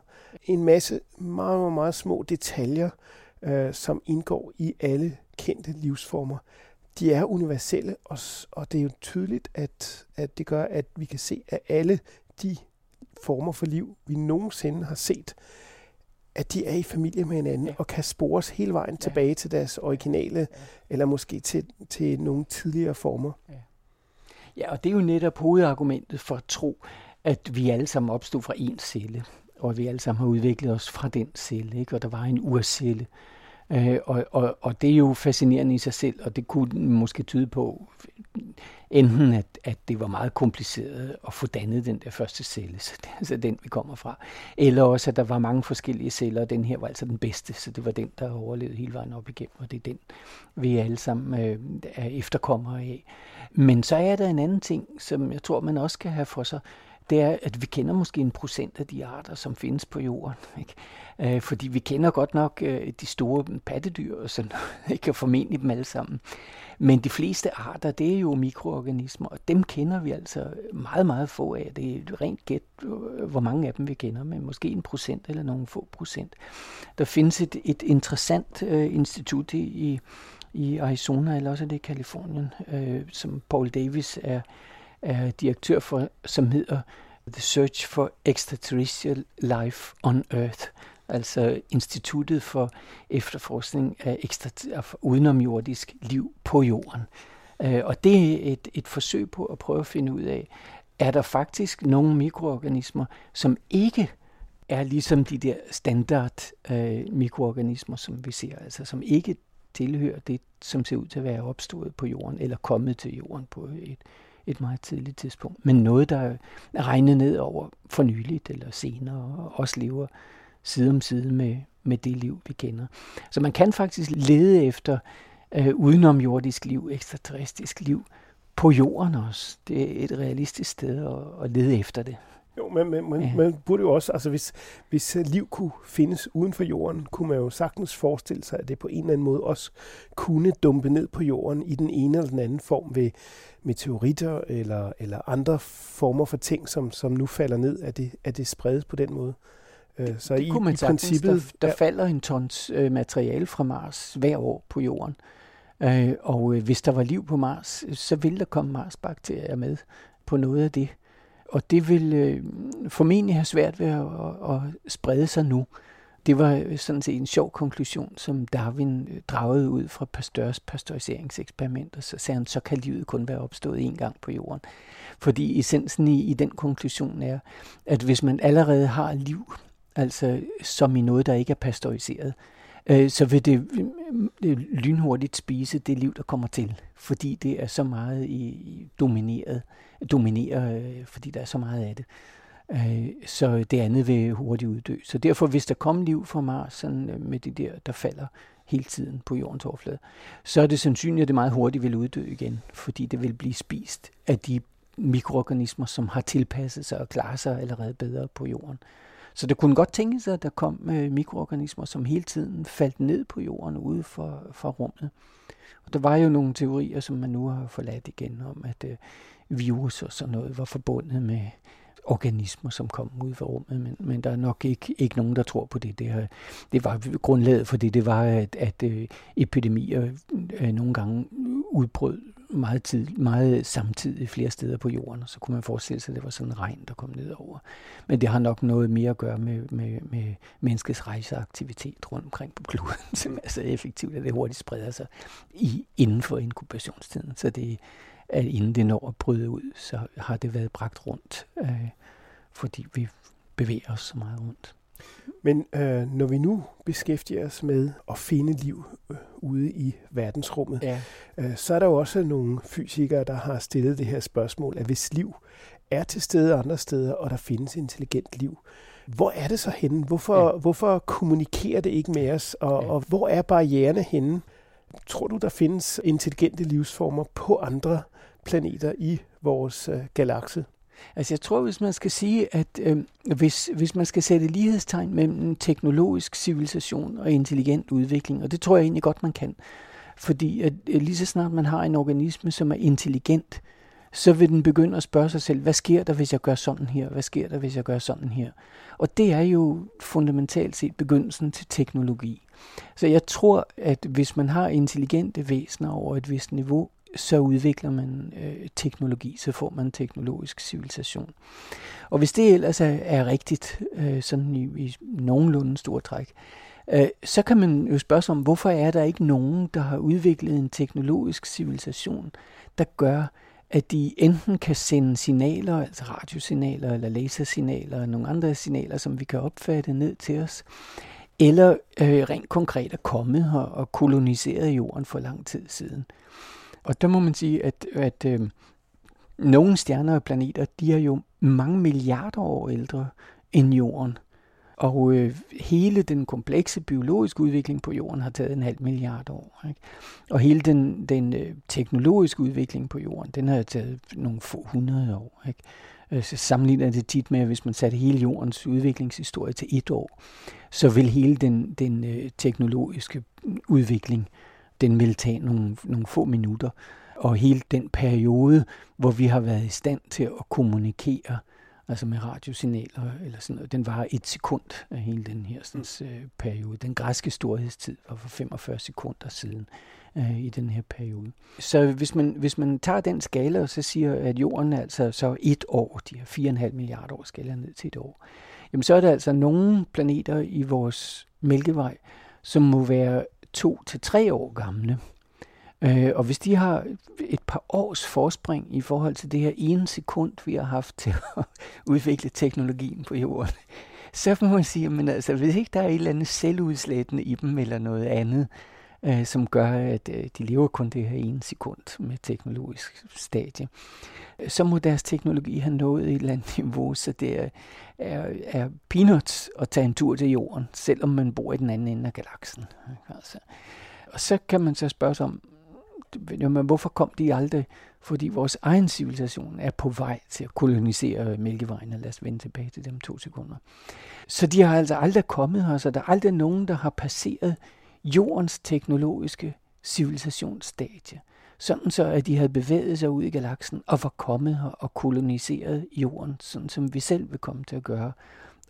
en masse meget, meget, meget små detaljer, øh, som indgår i alle kendte livsformer. De er universelle, og, og det er jo tydeligt, at, at det gør, at vi kan se, at alle de former for liv, vi nogensinde har set, at de er i familie med hinanden ja. og kan spores hele vejen ja. tilbage til deres originale, ja. eller måske til, til nogle tidligere former. Ja. ja, og det er jo netop hovedargumentet for at tro, at vi alle sammen opstod fra én celle, og at vi alle sammen har udviklet os fra den celle, ikke? og der var en urcelle. Øh, og, og, og det er jo fascinerende i sig selv, og det kunne måske tyde på, enten at, at det var meget kompliceret at få dannet den der første celle, så det er altså den, vi kommer fra, eller også at der var mange forskellige celler, og den her var altså den bedste, så det var den, der overlevede hele vejen op igennem, og det er den, vi alle sammen øh, er efterkommere af. Men så er der en anden ting, som jeg tror, man også kan have for sig, det er, at vi kender måske en procent af de arter, som findes på jorden. Ikke? Øh, fordi vi kender godt nok øh, de store pattedyr, og sådan, ikke? og formentlig dem alle sammen. Men de fleste arter, det er jo mikroorganismer, og dem kender vi altså meget, meget få af. Det er rent gæt, øh, hvor mange af dem vi kender, men måske en procent eller nogle få procent. Der findes et, et interessant øh, institut i, i Arizona, eller også er det i Kalifornien, øh, som Paul Davis er, er direktør for, som hedder The Search for Extraterrestrial Life on Earth altså Instituttet for Efterforskning af, ekstra, af udenomjordisk liv på jorden. Øh, og det er et, et forsøg på at prøve at finde ud af, er der faktisk nogle mikroorganismer, som ikke er ligesom de der standard øh, mikroorganismer, som vi ser, altså som ikke tilhører det, som ser ud til at være opstået på jorden, eller kommet til jorden på et, et meget tidligt tidspunkt, men noget, der er regnet ned over for nyligt eller senere, og også lever side om side med, med det liv, vi kender. Så man kan faktisk lede efter øh, udenomjordisk liv, ekstraterrestrisk liv, på jorden også. Det er et realistisk sted at, at lede efter det. Jo, men men man, ja. man burde jo også, altså hvis, hvis liv kunne findes uden for jorden, kunne man jo sagtens forestille sig, at det på en eller anden måde også kunne dumpe ned på jorden i den ene eller den anden form ved meteoritter eller, eller andre former for ting, som, som nu falder ned, at det, at det spredes på den måde. Øh, så det i, kunne man i sagtens. princippet... Der, der ja. falder en tons øh, materiale fra Mars hver år på jorden. Øh, og øh, hvis der var liv på Mars, så ville der komme Mars-bakterier med på noget af det. Og det vil øh, formentlig have svært ved at, at, at sprede sig nu. Det var øh, sådan set en sjov konklusion, som Darwin øh, dragede ud fra Pasteurs pasteuriseringseksperimenter. Så sagde han, så kan livet kun være opstået én gang på jorden. Fordi essensen i, i den konklusion er, at hvis man allerede har liv, altså som i noget, der ikke er pasteuriseret, øh, så vil det, øh, det lynhurtigt spise det liv, der kommer til, fordi det er så meget i, domineret, dominerer, øh, fordi der er så meget af det. Øh, så det andet vil hurtigt uddø. Så derfor, hvis der kommer liv fra Mars, sådan øh, med det der, der falder hele tiden på jordens overflade, så er det sandsynligt, at det meget hurtigt vil uddø igen, fordi det vil blive spist af de mikroorganismer, som har tilpasset sig og klarer sig allerede bedre på jorden. Så det kunne godt tænke sig, at der kom øh, mikroorganismer, som hele tiden faldt ned på jorden ude for, for rummet. Og der var jo nogle teorier, som man nu har forladt igen, om at øh, virus og sådan noget var forbundet med organismer, som kom ud fra rummet, men, men der er nok ikke, ikke nogen, der tror på det. Det, har, det var grundlaget for det, det var, at, at øh, epidemier øh, nogle gange udbrød meget, tid, meget samtidig flere steder på jorden, og så kunne man forestille sig, at det var sådan en regn, der kom ned over. Men det har nok noget mere at gøre med, med, med menneskets rejseaktivitet rundt omkring på kloden, som er så effektivt, at det hurtigt spreder sig i, inden for inkubationstiden. Så det, at inden det når at bryde ud, så har det været bragt rundt, øh, fordi vi bevæger os så meget rundt. Men øh, når vi nu beskæftiger os med at finde liv øh, ude i verdensrummet, ja. øh, så er der jo også nogle fysikere, der har stillet det her spørgsmål, at hvis liv er til stede andre steder, og der findes intelligent liv, hvor er det så henne? Hvorfor, ja. hvorfor kommunikerer det ikke med os, og, ja. og hvor er barriererne henne? Tror du, der findes intelligente livsformer på andre planeter i vores øh, galakse? Altså jeg tror, hvis man skal sige, at øh, hvis, hvis man skal sætte lighedstegn mellem teknologisk civilisation og intelligent udvikling, og det tror jeg egentlig godt, man kan, fordi at øh, lige så snart man har en organisme, som er intelligent, så vil den begynde at spørge sig selv, hvad sker der, hvis jeg gør sådan her? Hvad sker der, hvis jeg gør sådan her? Og det er jo fundamentalt set begyndelsen til teknologi. Så jeg tror, at hvis man har intelligente væsener over et vist niveau, så udvikler man øh, teknologi, så får man teknologisk civilisation. Og hvis det ellers er, er rigtigt, øh, sådan i, i nogenlunde stor træk, øh, så kan man jo spørge sig om, hvorfor er der ikke nogen, der har udviklet en teknologisk civilisation, der gør, at de enten kan sende signaler, altså radiosignaler eller lasersignaler, og nogle andre signaler, som vi kan opfatte ned til os, eller øh, rent konkret er kommet her og koloniseret jorden for lang tid siden. Og der må man sige, at, at øh, nogle stjerner og planeter, de er jo mange milliarder år ældre end jorden. Og øh, hele den komplekse biologiske udvikling på jorden har taget en halv milliard år. Ikke? Og hele den, den øh, teknologiske udvikling på jorden, den har taget nogle få hundrede år. Ikke? Øh, så sammenligner det tit med, at hvis man satte hele jordens udviklingshistorie til et år, så vil hele den, den øh, teknologiske udvikling den vil tage nogle, nogle få minutter. Og hele den periode, hvor vi har været i stand til at kommunikere, altså med radiosignaler eller sådan noget, den var et sekund af hele den her sådan, øh, periode. Den græske storhedstid var for 45 sekunder siden øh, i den her periode. Så hvis man, hvis man tager den skala og så siger, at jorden er altså så et år, de har 4,5 milliarder år skala ned til et år, jamen så er der altså nogle planeter i vores mælkevej, som må være to til tre år gamle. Øh, og hvis de har et par års forspring i forhold til det her ene sekund, vi har haft til at udvikle teknologien på jorden, så må man sige, at altså, hvis ikke der er et eller andet selvudslættende i dem eller noget andet, øh, som gør, at øh, de lever kun det her ene sekund med teknologisk stadie, så må deres teknologi have nået et eller andet niveau, så det er, er, er peanuts at tage en tur til jorden, selvom man bor i den anden ende af galaksen. Altså. Og så kan man så spørge sig om, jamen, hvorfor kom de aldrig? Fordi vores egen civilisation er på vej til at kolonisere Mælkevejen. Lad os vende tilbage til dem to sekunder. Så de har altså aldrig kommet her, så der er aldrig nogen, der har passeret jordens teknologiske civilisationsstadie. Sådan så, at de havde bevæget sig ud i galaksen og var kommet her og koloniseret jorden, sådan som vi selv vil komme til at gøre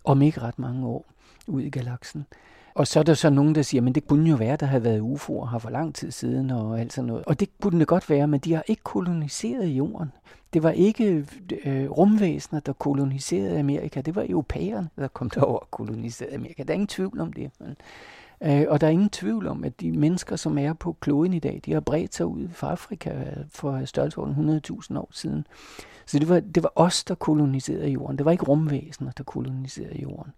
om ikke ret mange år ud i galaksen. Og så er der så nogen, der siger, men det kunne jo være, der havde været UFO'er her for lang tid siden og alt sådan noget. Og det kunne det godt være, men de har ikke koloniseret jorden. Det var ikke øh, rumvæsener, der koloniserede Amerika. Det var europæerne, der kom derover og koloniserede Amerika. Der er ingen tvivl om det. Øh, og der er ingen tvivl om, at de mennesker, som er på kloden i dag, de har bredt sig ud fra Afrika øh, for størrelsesorden 100.000 år siden. Så det var, det var os, der koloniserede jorden. Det var ikke rumvæsener, der koloniserede jorden.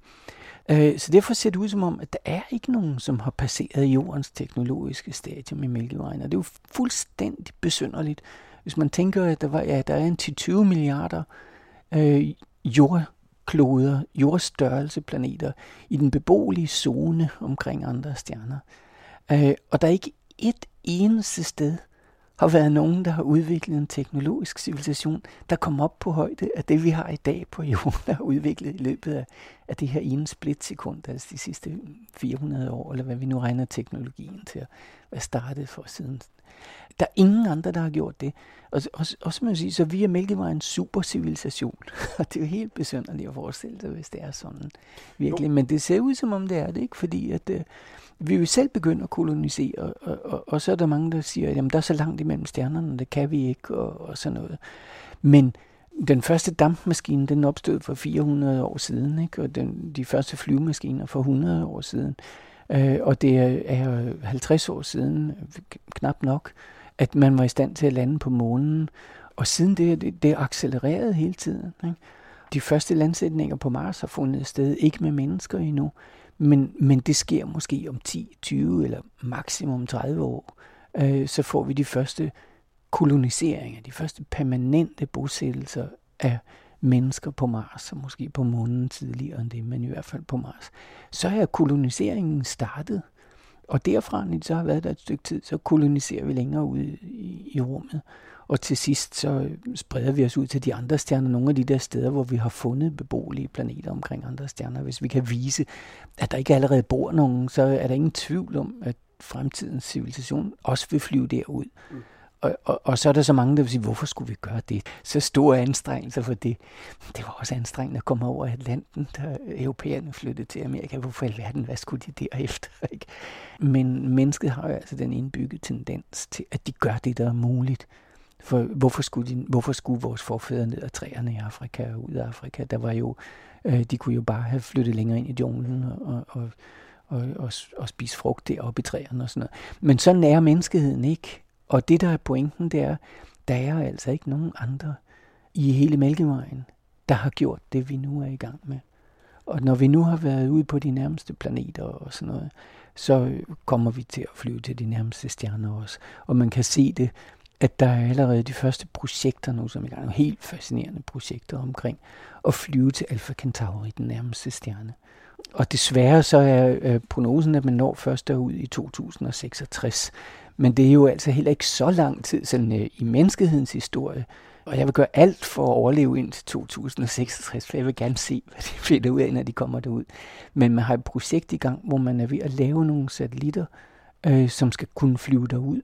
Øh, så derfor ser det ud som om, at der er ikke nogen, som har passeret jordens teknologiske stadium i Mælkevejen. Og det er jo fuldstændig besynderligt, hvis man tænker, at der, var, ja, der er en 10-20 milliarder øh, kloder, jordstørrelse planeter i den beboelige zone omkring andre stjerner. Øh, og der er ikke et eneste sted, har været nogen, der har udviklet en teknologisk civilisation, der kom op på højde af det, vi har i dag på jorden, der har udviklet i løbet af, af det her ene splitsekund, altså de sidste 400 år, eller hvad vi nu regner teknologien til at være startet for siden. Der er ingen andre, der har gjort det. Og, og, og så må man sige, så vi er Mælkevejen en supercivilisation. Og det er jo helt besynderligt at forestille sig, hvis det er sådan virkelig. Men det ser ud, som om det er det, ikke? Fordi at, uh, vi vil selv begynde at kolonisere, og, og, og, så er der mange, der siger, at jamen, der er så langt imellem stjernerne, det kan vi ikke, og, og sådan noget. Men den første dampmaskine, den opstod for 400 år siden, ikke? og den, de første flyvemaskiner for 100 år siden. Øh, og det er 50 år siden, knap nok, at man var i stand til at lande på månen. Og siden det, det, det accelererede hele tiden. Ikke? De første landsætninger på Mars har fundet sted, ikke med mennesker endnu, men, men det sker måske om 10, 20 eller maksimum 30 år. Øh, så får vi de første koloniseringer, de første permanente bosættelser af mennesker på Mars, og måske på månen tidligere end det, men i hvert fald på Mars. Så er koloniseringen startet, og derfra, når det så har været der et stykke tid, så koloniserer vi længere ud i, i rummet. Og til sidst så spreder vi os ud til de andre stjerner, nogle af de der steder, hvor vi har fundet beboelige planeter omkring andre stjerner. Hvis vi kan vise, at der ikke allerede bor nogen, så er der ingen tvivl om, at fremtidens civilisation også vil flyve derud. Mm. Og, og, og så er der så mange, der vil sige, hvorfor skulle vi gøre det? Så store anstrengelser for det. Det var også anstrengende at komme over Atlanten, da europæerne flyttede til Amerika. Hvorfor i alverden, hvad skulle de derefter? Ikke? Men mennesket har jo altså den indbygget tendens til, at de gør det, der er muligt. For hvorfor skulle, de, hvorfor skulle vores forfædre ned ad træerne i Afrika og ud af Afrika? Der var jo, øh, de kunne jo bare have flyttet længere ind i junglen og, og, og, og, og spise frugt deroppe i træerne og sådan noget. Men sådan er menneskeheden ikke. Og det, der er pointen, det er, der er altså ikke nogen andre i hele Mælkevejen, der har gjort det, vi nu er i gang med. Og når vi nu har været ude på de nærmeste planeter og sådan noget, så kommer vi til at flyve til de nærmeste stjerner også. Og man kan se det, at der er allerede de første projekter nu, som er i gang, helt fascinerende projekter omkring at flyve til Alpha Centauri, den nærmeste stjerne. Og desværre så er øh, prognosen, at man når først derud i 2066. Men det er jo altså heller ikke så lang tid sådan, øh, i menneskehedens historie. Og jeg vil gøre alt for at overleve indtil 2066, for jeg vil gerne se, hvad de finder ud af, når de kommer derud. Men man har et projekt i gang, hvor man er ved at lave nogle satellitter, øh, som skal kunne flyve derud.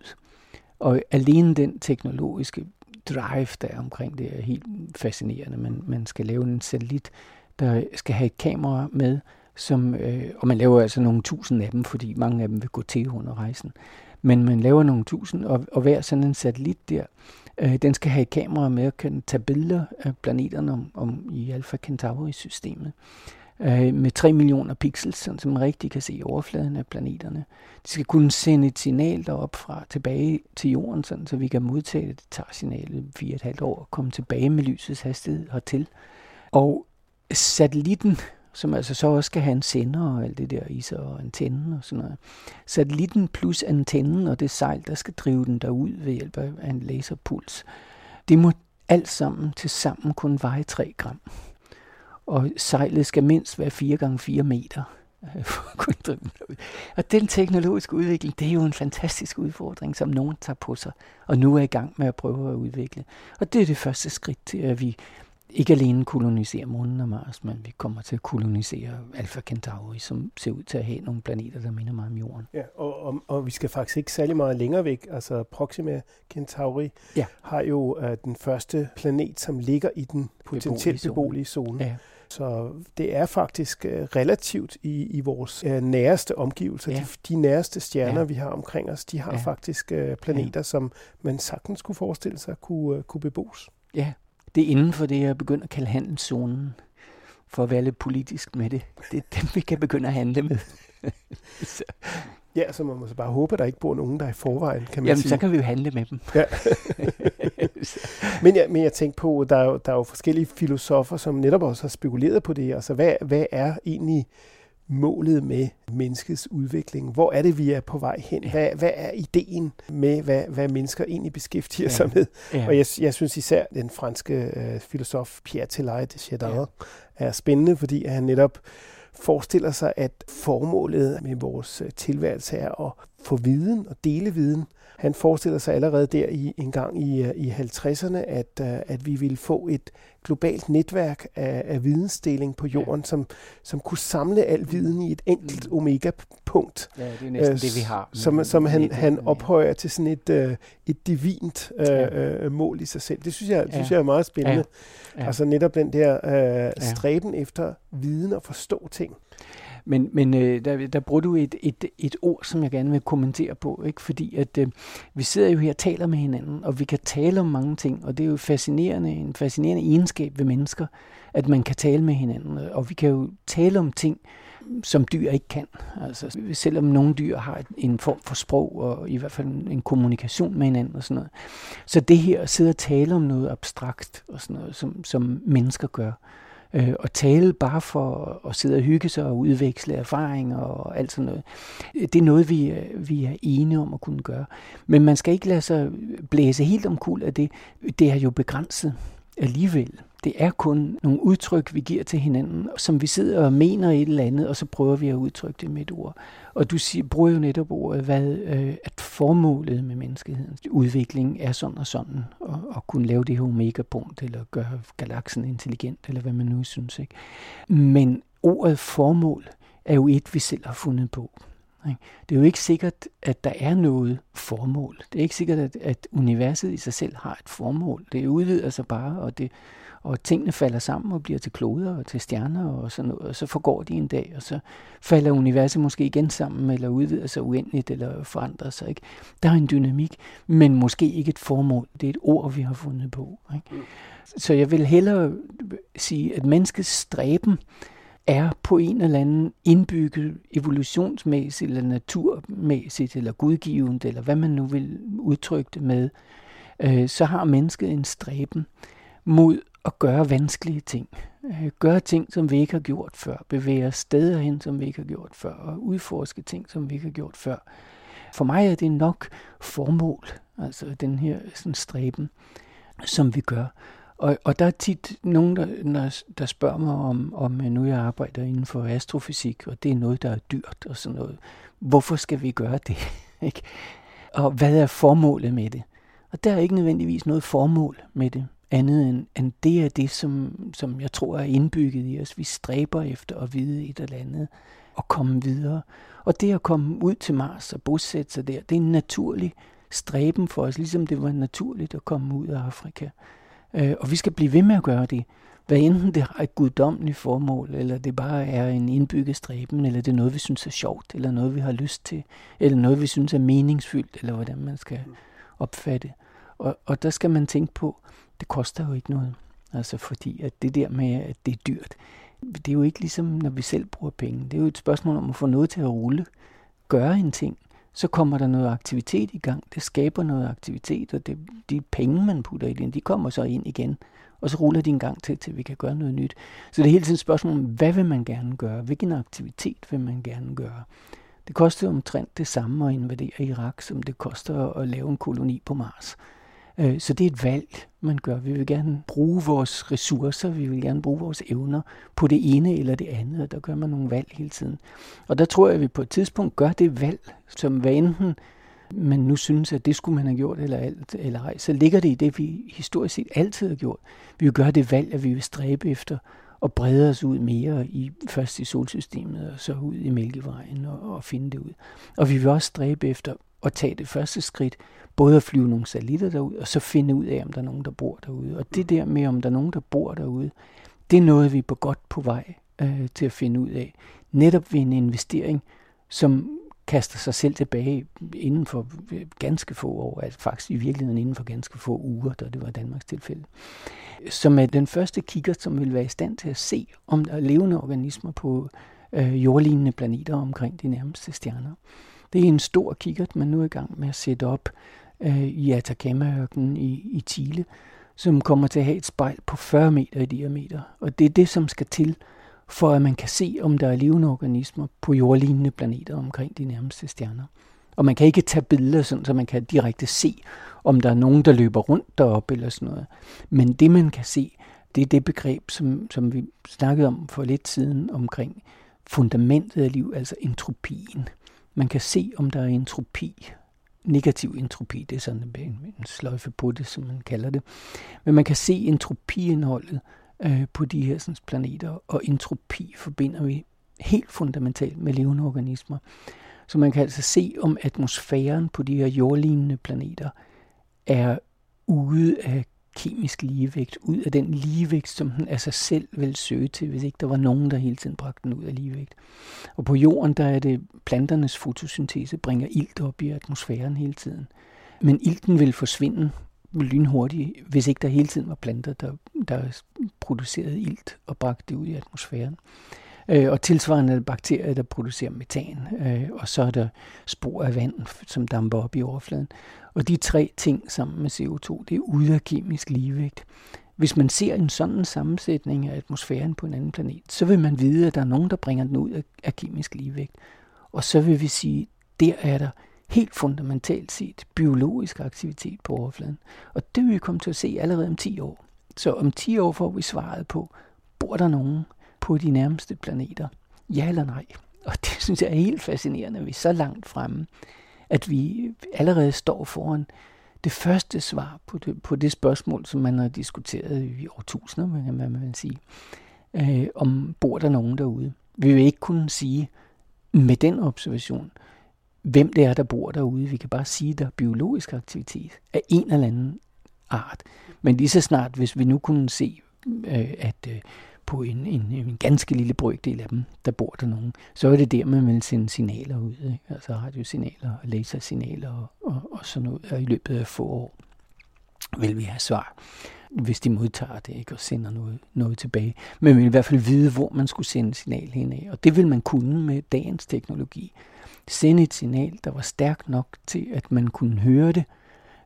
Og alene den teknologiske drive, der er omkring det, er helt fascinerende. Man, man skal lave en satellit, der skal have et kamera med, som, øh, og man laver altså nogle tusind af dem, fordi mange af dem vil gå til under rejsen. Men man laver nogle tusind, og, og hver sådan en satellit der, øh, den skal have et kamera med og kan tage billeder af planeterne om, om i Alpha Centauri-systemet øh, Øh, med 3 millioner pixels, sådan man rigtig kan se overfladen af planeterne. De skal kunne sende et signal derop fra tilbage til jorden, sådan, så vi kan modtage det. Det tager signalet 4,5 år at komme tilbage med lysets hastighed hertil. Og satellitten som altså så også skal have en sender og alt det der i sig, og antennen og sådan noget. Satellitten plus antennen og det sejl, der skal drive den derud ved hjælp af en laserpuls, det må alt sammen til sammen kun veje 3 gram. Og sejlet skal mindst være 4 gange 4 meter. Og den teknologiske udvikling, det er jo en fantastisk udfordring, som nogen tager på sig, og nu er i gang med at prøve at udvikle. Og det er det første skridt til, at vi ikke alene kolonisere månen og Mars, men vi kommer til at kolonisere Alpha Centauri, som ser ud til at have nogle planeter, der minder meget om Jorden. Ja, og, og, og vi skal faktisk ikke særlig meget længere væk. Altså Proxima Centauri ja. har jo uh, den første planet, som ligger i den potentielt beboelige zone. Ja. Så det er faktisk uh, relativt i, i vores uh, næreste omgivelser. Ja. De, de næreste stjerner, ja. vi har omkring os, de har ja. faktisk uh, planeter, ja. som man sagtens kunne forestille sig kunne, kunne bebos. Ja, det er inden for det, jeg begynder at kalde handelszonen, for at være lidt politisk med det. Det er dem, vi kan begynde at handle med. så. Ja, så man må så bare håbe, at der ikke bor nogen, der er i forvejen, kan man Jamen, sige. så kan vi jo handle med dem. ja. men, jeg, men jeg tænker på, der er, jo, der er jo forskellige filosofer, som netop også har spekuleret på det. Altså, hvad, hvad er egentlig målet med menneskets udvikling. Hvor er det, vi er på vej hen? Hvad, hvad er ideen med, hvad, hvad mennesker egentlig beskæftiger ja. sig med? Ja. Og jeg, jeg synes især, den franske øh, filosof Pierre Teilhard de Chardin ja. er spændende, fordi han netop forestiller sig, at formålet med vores øh, tilværelse er at få viden og dele viden. Han forestiller sig allerede der i en gang i, øh, i 50'erne, at, øh, at vi ville få et globalt netværk af, af vidensdeling på jorden, ja. som, som kunne samle al viden i et enkelt mm. omega-punkt. Ja, det er næsten øh, det, vi har. Som, som han, han ophøjer til sådan et, uh, et divint uh, ja. uh, mål i sig selv. Det synes jeg, ja. synes jeg er meget spændende. Ja. Ja. Altså netop den der uh, stræben ja. efter viden og forstå ting. Men, men øh, der, der bruger du et, et, et ord, som jeg gerne vil kommentere på, ikke? fordi at øh, vi sidder jo her og taler med hinanden, og vi kan tale om mange ting, og det er jo fascinerende, en fascinerende egenskab ved mennesker, at man kan tale med hinanden, og vi kan jo tale om ting, som dyr ikke kan. Altså, selvom nogle dyr har en form for sprog, og i hvert fald en kommunikation med hinanden og sådan noget. Så det her at sidde og tale om noget abstrakt og sådan noget, som, som mennesker gør, øh, og tale bare for at sidde og hygge sig og udveksle erfaringer og alt sådan noget. Det er noget, vi, øh, vi er enige om at kunne gøre. Men man skal ikke lade sig blæse helt omkuld af det. Det er jo begrænset alligevel. Det er kun nogle udtryk, vi giver til hinanden, som vi sidder og mener et eller andet, og så prøver vi at udtrykke det med et ord. Og du siger, bruger jo netop ordet, hvad, øh, at formålet med menneskehedens udvikling er sådan og sådan, og, og kunne lave det her omega-punkt, eller gøre galaksen intelligent, eller hvad man nu synes. Ikke? Men ordet formål er jo et, vi selv har fundet på. Det er jo ikke sikkert, at der er noget formål. Det er ikke sikkert, at, at universet i sig selv har et formål. Det udvider sig bare, og, det, og tingene falder sammen og bliver til kloder og til stjerner og sådan noget, og så forgår de en dag, og så falder universet måske igen sammen, eller udvider sig uendeligt, eller forandrer sig. Ikke? Der er en dynamik, men måske ikke et formål. Det er et ord, vi har fundet på. Ikke? Mm. Så jeg vil hellere sige, at menneskets stræben er på en eller anden indbygget evolutionsmæssigt, eller naturmæssigt, eller gudgivende, eller hvad man nu vil udtrykke det med, øh, så har mennesket en stræben mod at gøre vanskelige ting. Øh, gøre ting, som vi ikke har gjort før. Bevæge os steder hen, som vi ikke har gjort før. Og udforske ting, som vi ikke har gjort før. For mig er det nok formål, altså den her sådan stræben, som vi gør. Og, og der er tit nogen, der, der, der spørger mig om, om øh, nu jeg arbejder inden for astrofysik, og det er noget, der er dyrt og sådan noget. Hvorfor skal vi gøre det? ikke? Og hvad er formålet med det? Og der er ikke nødvendigvis noget formål med det, andet end, end det er det, som, som jeg tror er indbygget i os. Vi stræber efter at vide et eller andet og komme videre. Og det at komme ud til Mars og bosætte sig der, det er en naturlig stræben for os, ligesom det var naturligt at komme ud af Afrika. Øh, og vi skal blive ved med at gøre det. Hvad enten det har et guddommeligt formål, eller det bare er en indbygget stræben, eller det er noget, vi synes er sjovt, eller noget, vi har lyst til, eller noget, vi synes er meningsfyldt, eller hvordan man skal opfatte. Og, og der skal man tænke på, det koster jo ikke noget. Altså fordi, at det der med, at det er dyrt, det er jo ikke ligesom, når vi selv bruger penge. Det er jo et spørgsmål om at få noget til at rulle. Gøre en ting så kommer der noget aktivitet i gang. Det skaber noget aktivitet, og det, de penge, man putter i den, de kommer så ind igen. Og så ruller de en gang til, til vi kan gøre noget nyt. Så det er hele tiden et spørgsmål om, hvad vil man gerne gøre? Hvilken aktivitet vil man gerne gøre? Det koster omtrent det samme at invadere Irak, som det koster at lave en koloni på Mars. Øh, så det er et valg, man gør. Vi vil gerne bruge vores ressourcer, vi vil gerne bruge vores evner på det ene eller det andet, og der gør man nogle valg hele tiden. Og der tror jeg, at vi på et tidspunkt gør det valg, som hvad enten man nu synes, at det skulle man have gjort eller, alt, eller ej, så ligger det i det, vi historisk set altid har gjort. Vi vil gøre det valg, at vi vil stræbe efter at brede os ud mere, i, først i solsystemet og så ud i Mælkevejen og, og finde det ud. Og vi vil også stræbe efter at tage det første skridt, både at flyve nogle satellitter derud, og så finde ud af, om der er nogen, der bor derude. Og det der med, om der er nogen, der bor derude, det er noget, vi er på godt på vej øh, til at finde ud af. Netop ved en investering, som kaster sig selv tilbage inden for øh, ganske få år, altså faktisk i virkeligheden inden for ganske få uger, da det var Danmarks tilfælde, som er den første kigger, som vil være i stand til at se, om der er levende organismer på øh, jordlignende planeter omkring de nærmeste stjerner. Det er en stor kikkert, man nu er i gang med at sætte op øh, i Atacama-ørkenen i, i Chile, som kommer til at have et spejl på 40 meter i diameter. Og det er det, som skal til for at man kan se, om der er levende organismer på jordlignende planeter omkring de nærmeste stjerner. Og man kan ikke tage billeder, sådan, så man kan direkte se, om der er nogen, der løber rundt deroppe eller sådan noget. Men det, man kan se, det er det begreb, som, som vi snakkede om for lidt siden omkring fundamentet af liv, altså entropien. Man kan se, om der er entropi, negativ entropi, det er sådan en, en sløjfe på det, som man kalder det. Men man kan se entropiindholdet øh, på de her sådan, planeter, og entropi forbinder vi helt fundamentalt med levende organismer. Så man kan altså se, om atmosfæren på de her jordlignende planeter er ude af kemisk ligevægt, ud af den ligevægt, som den af sig selv vil søge til, hvis ikke der var nogen, der hele tiden bragte den ud af ligevægt. Og på jorden, der er det planternes fotosyntese, bringer ilt op i atmosfæren hele tiden. Men ilten vil forsvinde lynhurtigt, hvis ikke der hele tiden var planter, der, der producerede ilt og bragte det ud i atmosfæren. Øh, og tilsvarende er det bakterier, der producerer metan, øh, og så er der spor af vand, som damper op i overfladen. Og de tre ting sammen med CO2, det er ude af kemisk ligevægt. Hvis man ser en sådan sammensætning af atmosfæren på en anden planet, så vil man vide, at der er nogen, der bringer den ud af kemisk ligevægt. Og så vil vi sige, der er der helt fundamentalt set biologisk aktivitet på overfladen. Og det vil vi komme til at se allerede om 10 år. Så om 10 år får vi svaret på, bor der nogen på de nærmeste planeter? Ja eller nej? Og det synes jeg er helt fascinerende, at vi er så langt fremme at vi allerede står foran det første svar på det, på det spørgsmål, som man har diskuteret i årtusinder, hvad man vil sige, øh, om bor der nogen derude. Vi vil ikke kunne sige med den observation, hvem det er, der bor derude. Vi kan bare sige, at der er biologisk aktivitet af en eller anden art. Men lige så snart, hvis vi nu kunne se, øh, at øh, på en, en, en ganske lille brøkdel af dem, der bor der nogen, så er det der, man vil sende signaler ud. Ikke? Altså radiosignaler og lasersignaler og, og, og sådan noget. Og i løbet af få år vil vi have svar, hvis de modtager det ikke, og sender noget, noget tilbage. Men vi vil i hvert fald vide, hvor man skulle sende signal hen af. Og det vil man kunne med dagens teknologi. Sende et signal, der var stærkt nok til, at man kunne høre det,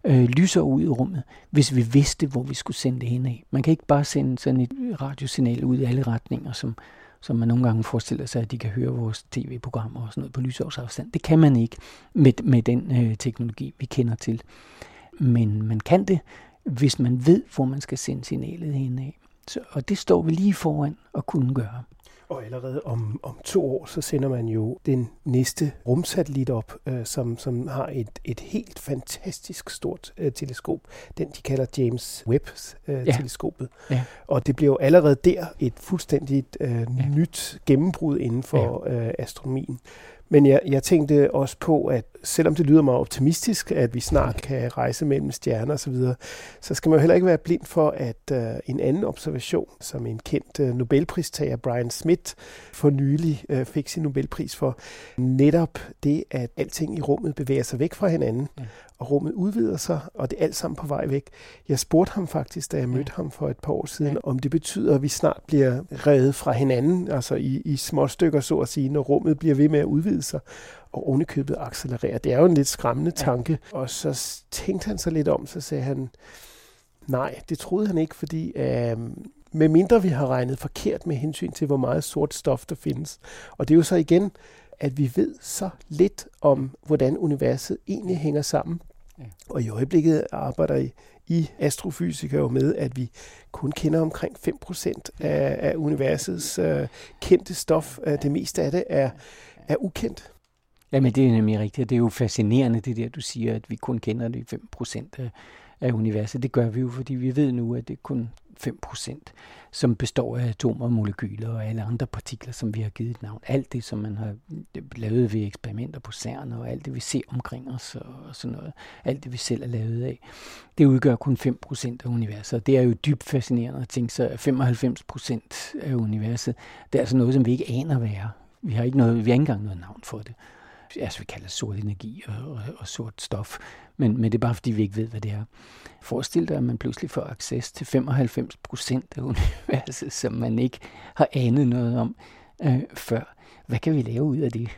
øh, lyser ud i rummet, hvis vi vidste, hvor vi skulle sende det hen af. Man kan ikke bare sende sådan et radiosignal ud i alle retninger, som, som man nogle gange forestiller sig, at de kan høre vores tv-programmer og sådan noget på lysårsafstand. Det kan man ikke med, med den øh, teknologi, vi kender til. Men man kan det, hvis man ved, hvor man skal sende signalet hen af. Så, og det står vi lige foran at kunne gøre. Og allerede om, om to år, så sender man jo den næste rumsatellit op, øh, som, som har et, et helt fantastisk stort øh, teleskop. Den, de kalder James Webb-teleskopet. Øh, ja. ja. Og det bliver jo allerede der et fuldstændigt øh, ja. nyt gennembrud inden for ja. øh, astronomien. Men jeg, jeg tænkte også på, at selvom det lyder meget optimistisk, at vi snart kan rejse mellem stjerner osv., så, så skal man jo heller ikke være blind for, at uh, en anden observation, som en kendt uh, Nobelpristager, Brian Smith, for nylig uh, fik sin Nobelpris for, netop det, at alting i rummet bevæger sig væk fra hinanden, ja og rummet udvider sig, og det er alt sammen på vej væk. Jeg spurgte ham faktisk, da jeg mødte ham for et par år siden, om det betyder, at vi snart bliver revet fra hinanden, altså i, i små stykker, så at sige, når rummet bliver ved med at udvide sig, og ovenikøbet accelerere. Det er jo en lidt skræmmende tanke. Og så tænkte han sig lidt om, så sagde han, nej, det troede han ikke, fordi øh, med mindre vi har regnet forkert med hensyn til, hvor meget sort stof der findes. Og det er jo så igen at vi ved så lidt om, hvordan universet egentlig hænger sammen. Ja. Og i øjeblikket arbejder I, I astrofysikere jo med, at vi kun kender omkring 5% af, af universets uh, kendte stof. Uh, det meste af det er, er ukendt. Jamen, det er nemlig rigtigt. Det er jo fascinerende, det der, du siger, at vi kun kender det 5% af, af universet. Det gør vi jo, fordi vi ved nu, at det kun 5%, som består af atomer, molekyler og alle andre partikler, som vi har givet et navn. Alt det, som man har øh, lavet ved eksperimenter på CERN, og alt det, vi ser omkring os og sådan noget, alt det, vi selv er lavet af, det udgør kun 5% af universet. Det er jo dybt fascinerende at tænke sig, at 95% af universet, det er altså noget, som vi ikke aner hvad er. Vi har ikke, noget, vi har ikke engang noget navn for det altså vi kalder sort energi og, og, og sort stof, men, men det er bare fordi, vi ikke ved, hvad det er. Forestil dig, at man pludselig får access til 95 procent af universet, som man ikke har anet noget om øh, før. Hvad kan vi lave ud af det?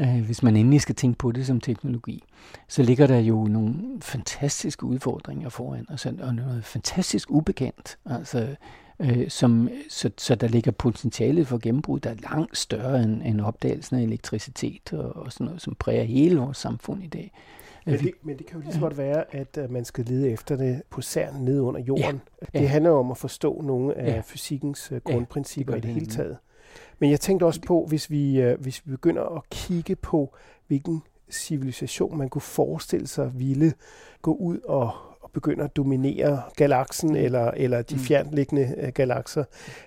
Øh, hvis man endelig skal tænke på det som teknologi, så ligger der jo nogle fantastiske udfordringer foran os, og noget fantastisk ubekendt. Altså, øh, som, så, så der ligger potentialet for gennembrud, der er langt større end, end opdagelsen af elektricitet og, og sådan noget, som præger hele vores samfund i dag. Men det, men det kan jo lige så godt være, at uh, man skal lede efter det på CERN nede under jorden. Ja. Det handler jo om at forstå nogle af ja. fysikkens uh, grundprincipper ja, det i det hele taget. Men jeg tænkte også på, hvis vi, uh, hvis vi begynder at kigge på, hvilken civilisation man kunne forestille sig ville gå ud og begynder at dominere galaksen mm. eller, eller de mm. fjernliggende øh, galakser,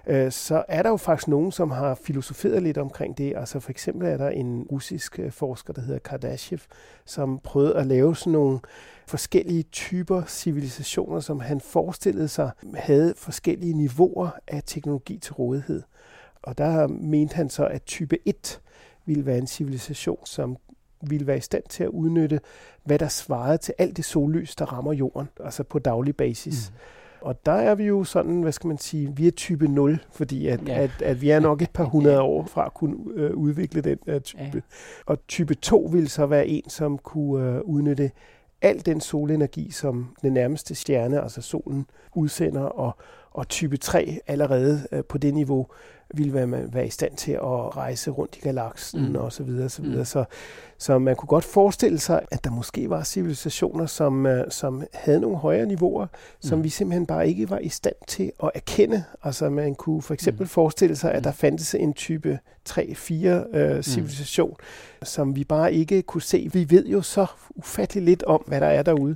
øh, så er der jo faktisk nogen, som har filosoferet lidt omkring det. Altså for eksempel er der en russisk øh, forsker, der hedder Kardashev, som prøvede at lave sådan nogle forskellige typer civilisationer, som han forestillede sig havde forskellige niveauer af teknologi til rådighed. Og der mente han så, at type 1 ville være en civilisation, som ville være i stand til at udnytte, hvad der svarede til alt det sollys, der rammer jorden, altså på daglig basis. Mm. Og der er vi jo sådan, hvad skal man sige, vi er type 0, fordi at, ja. at, at vi er nok et par hundrede år fra at kunne øh, udvikle den uh, type. Ja. Og type 2 vil så være en, som kunne øh, udnytte al den solenergi, som den nærmeste stjerne, altså solen, udsender, og, og type 3 allerede øh, på det niveau ville være, være i stand til at rejse rundt i galaksen mm. og så videre, så videre. Mm. Så, så man kunne godt forestille sig, at der måske var civilisationer, som, uh, som havde nogle højere niveauer, som mm. vi simpelthen bare ikke var i stand til at erkende. Altså man kunne for eksempel mm. forestille sig, at mm. der fandtes en type 3-4 uh, civilisation, mm. som vi bare ikke kunne se. Vi ved jo så ufattelig lidt om, hvad der er derude.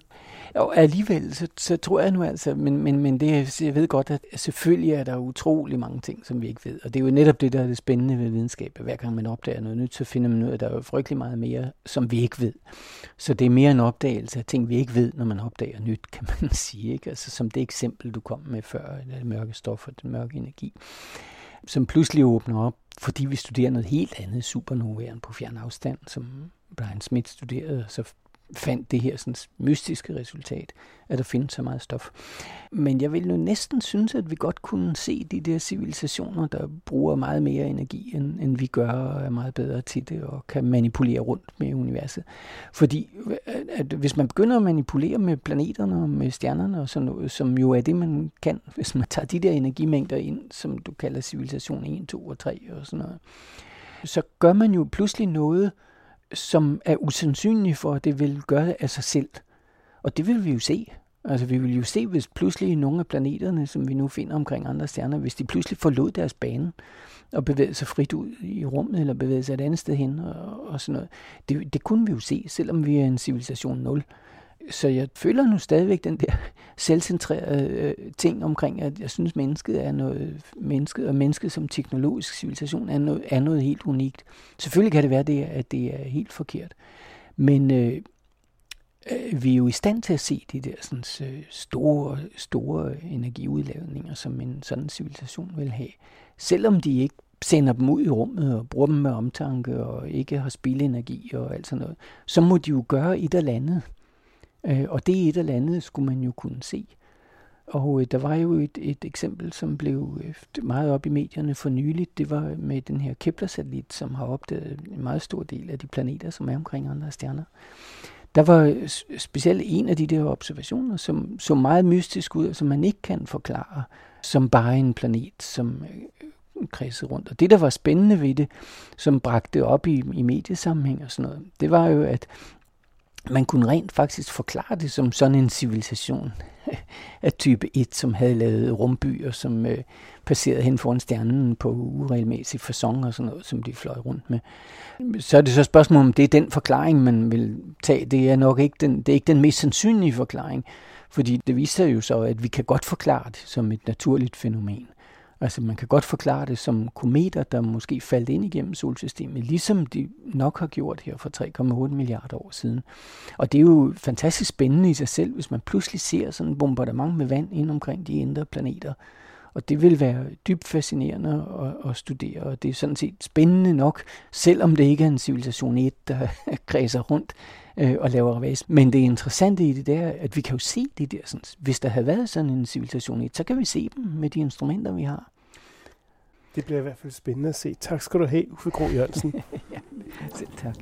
Og alligevel, så, så tror jeg nu altså, men, men, men det, jeg ved godt, at selvfølgelig er der utrolig mange ting, som vi ikke ved. Og det er jo netop det, der er det spændende ved videnskab. At hver gang man opdager noget nyt, så finder man ud af, at der er frygtelig meget mere, som vi ikke ved. Så det er mere en opdagelse af ting, vi ikke ved, når man opdager nyt, kan man sige. Ikke? Altså som det eksempel, du kom med før, det mørke stof og den mørke energi, som pludselig åbner op, fordi vi studerer noget helt andet, supernovaen på fjern afstand, som Brian Smith studerede, så fandt det her sådan, mystiske resultat, at der findes så meget stof. Men jeg vil nu næsten synes, at vi godt kunne se de der civilisationer, der bruger meget mere energi, end, end vi gør, og er meget bedre til det, og kan manipulere rundt med universet. Fordi at hvis man begynder at manipulere med planeterne og med stjernerne og sådan noget, som jo er det, man kan, hvis man tager de der energimængder ind, som du kalder civilisation 1, 2 og 3 og sådan noget, så gør man jo pludselig noget, som er usandsynlige for, at det vil gøre det af sig selv. Og det vil vi jo se. Altså vi vil jo se, hvis pludselig nogle af planeterne, som vi nu finder omkring andre stjerner, hvis de pludselig forlod deres bane og bevægede sig frit ud i rummet, eller bevægede sig et andet sted hen og, og sådan noget. Det, det kunne vi jo se, selvom vi er en civilisation 0 så jeg føler nu stadigvæk den der selvcentrerede øh, ting omkring, at jeg synes, mennesket er noget, mennesket og mennesket som teknologisk civilisation er noget, er noget helt unikt. Selvfølgelig kan det være det, at det er helt forkert. Men øh, øh, vi er jo i stand til at se de der sådan, øh, store, store energiudladninger, som en sådan civilisation vil have. Selvom de ikke sender dem ud i rummet og bruger dem med omtanke og ikke har spildenergi og alt sådan noget, så må de jo gøre et eller andet. Øh, og det et eller andet skulle man jo kunne se. Og øh, der var jo et, et eksempel, som blev øh, meget op i medierne for nyligt. Det var med den her Kepler-satellit, som har opdaget en meget stor del af de planeter, som er omkring andre stjerner. Der var øh, specielt en af de der observationer, som så meget mystisk ud, som man ikke kan forklare, som bare en planet, som øh, kredsede rundt. Og det, der var spændende ved det, som bragte op i, i mediesammenhæng og sådan noget, det var jo, at man kunne rent faktisk forklare det som sådan en civilisation af type 1, som havde lavet rumbyer, som øh, passerede hen foran stjernen på uregelmæssig fasong og sådan noget, som de fløj rundt med. Så er det så spørgsmål, om det er den forklaring, man vil tage. Det er nok ikke den, det er ikke den mest sandsynlige forklaring, fordi det viser jo så, at vi kan godt forklare det som et naturligt fænomen. Altså man kan godt forklare det som kometer, der måske faldt ind igennem solsystemet, ligesom de nok har gjort her for 3,8 milliarder år siden. Og det er jo fantastisk spændende i sig selv, hvis man pludselig ser sådan en bombardement med vand ind omkring de indre planeter. Og det vil være dybt fascinerende at, at studere, og det er sådan set spændende nok, selvom det ikke er en civilisation 1, der kredser rundt øh, og laver ravage. Men det interessante i det, det er, at vi kan jo se det der. Sådan, hvis der havde været sådan en civilisation 1, så kan vi se dem med de instrumenter, vi har. Det bliver i hvert fald spændende at se. Tak skal du have, Uffe Gro Jørgensen. ja. Selv tak.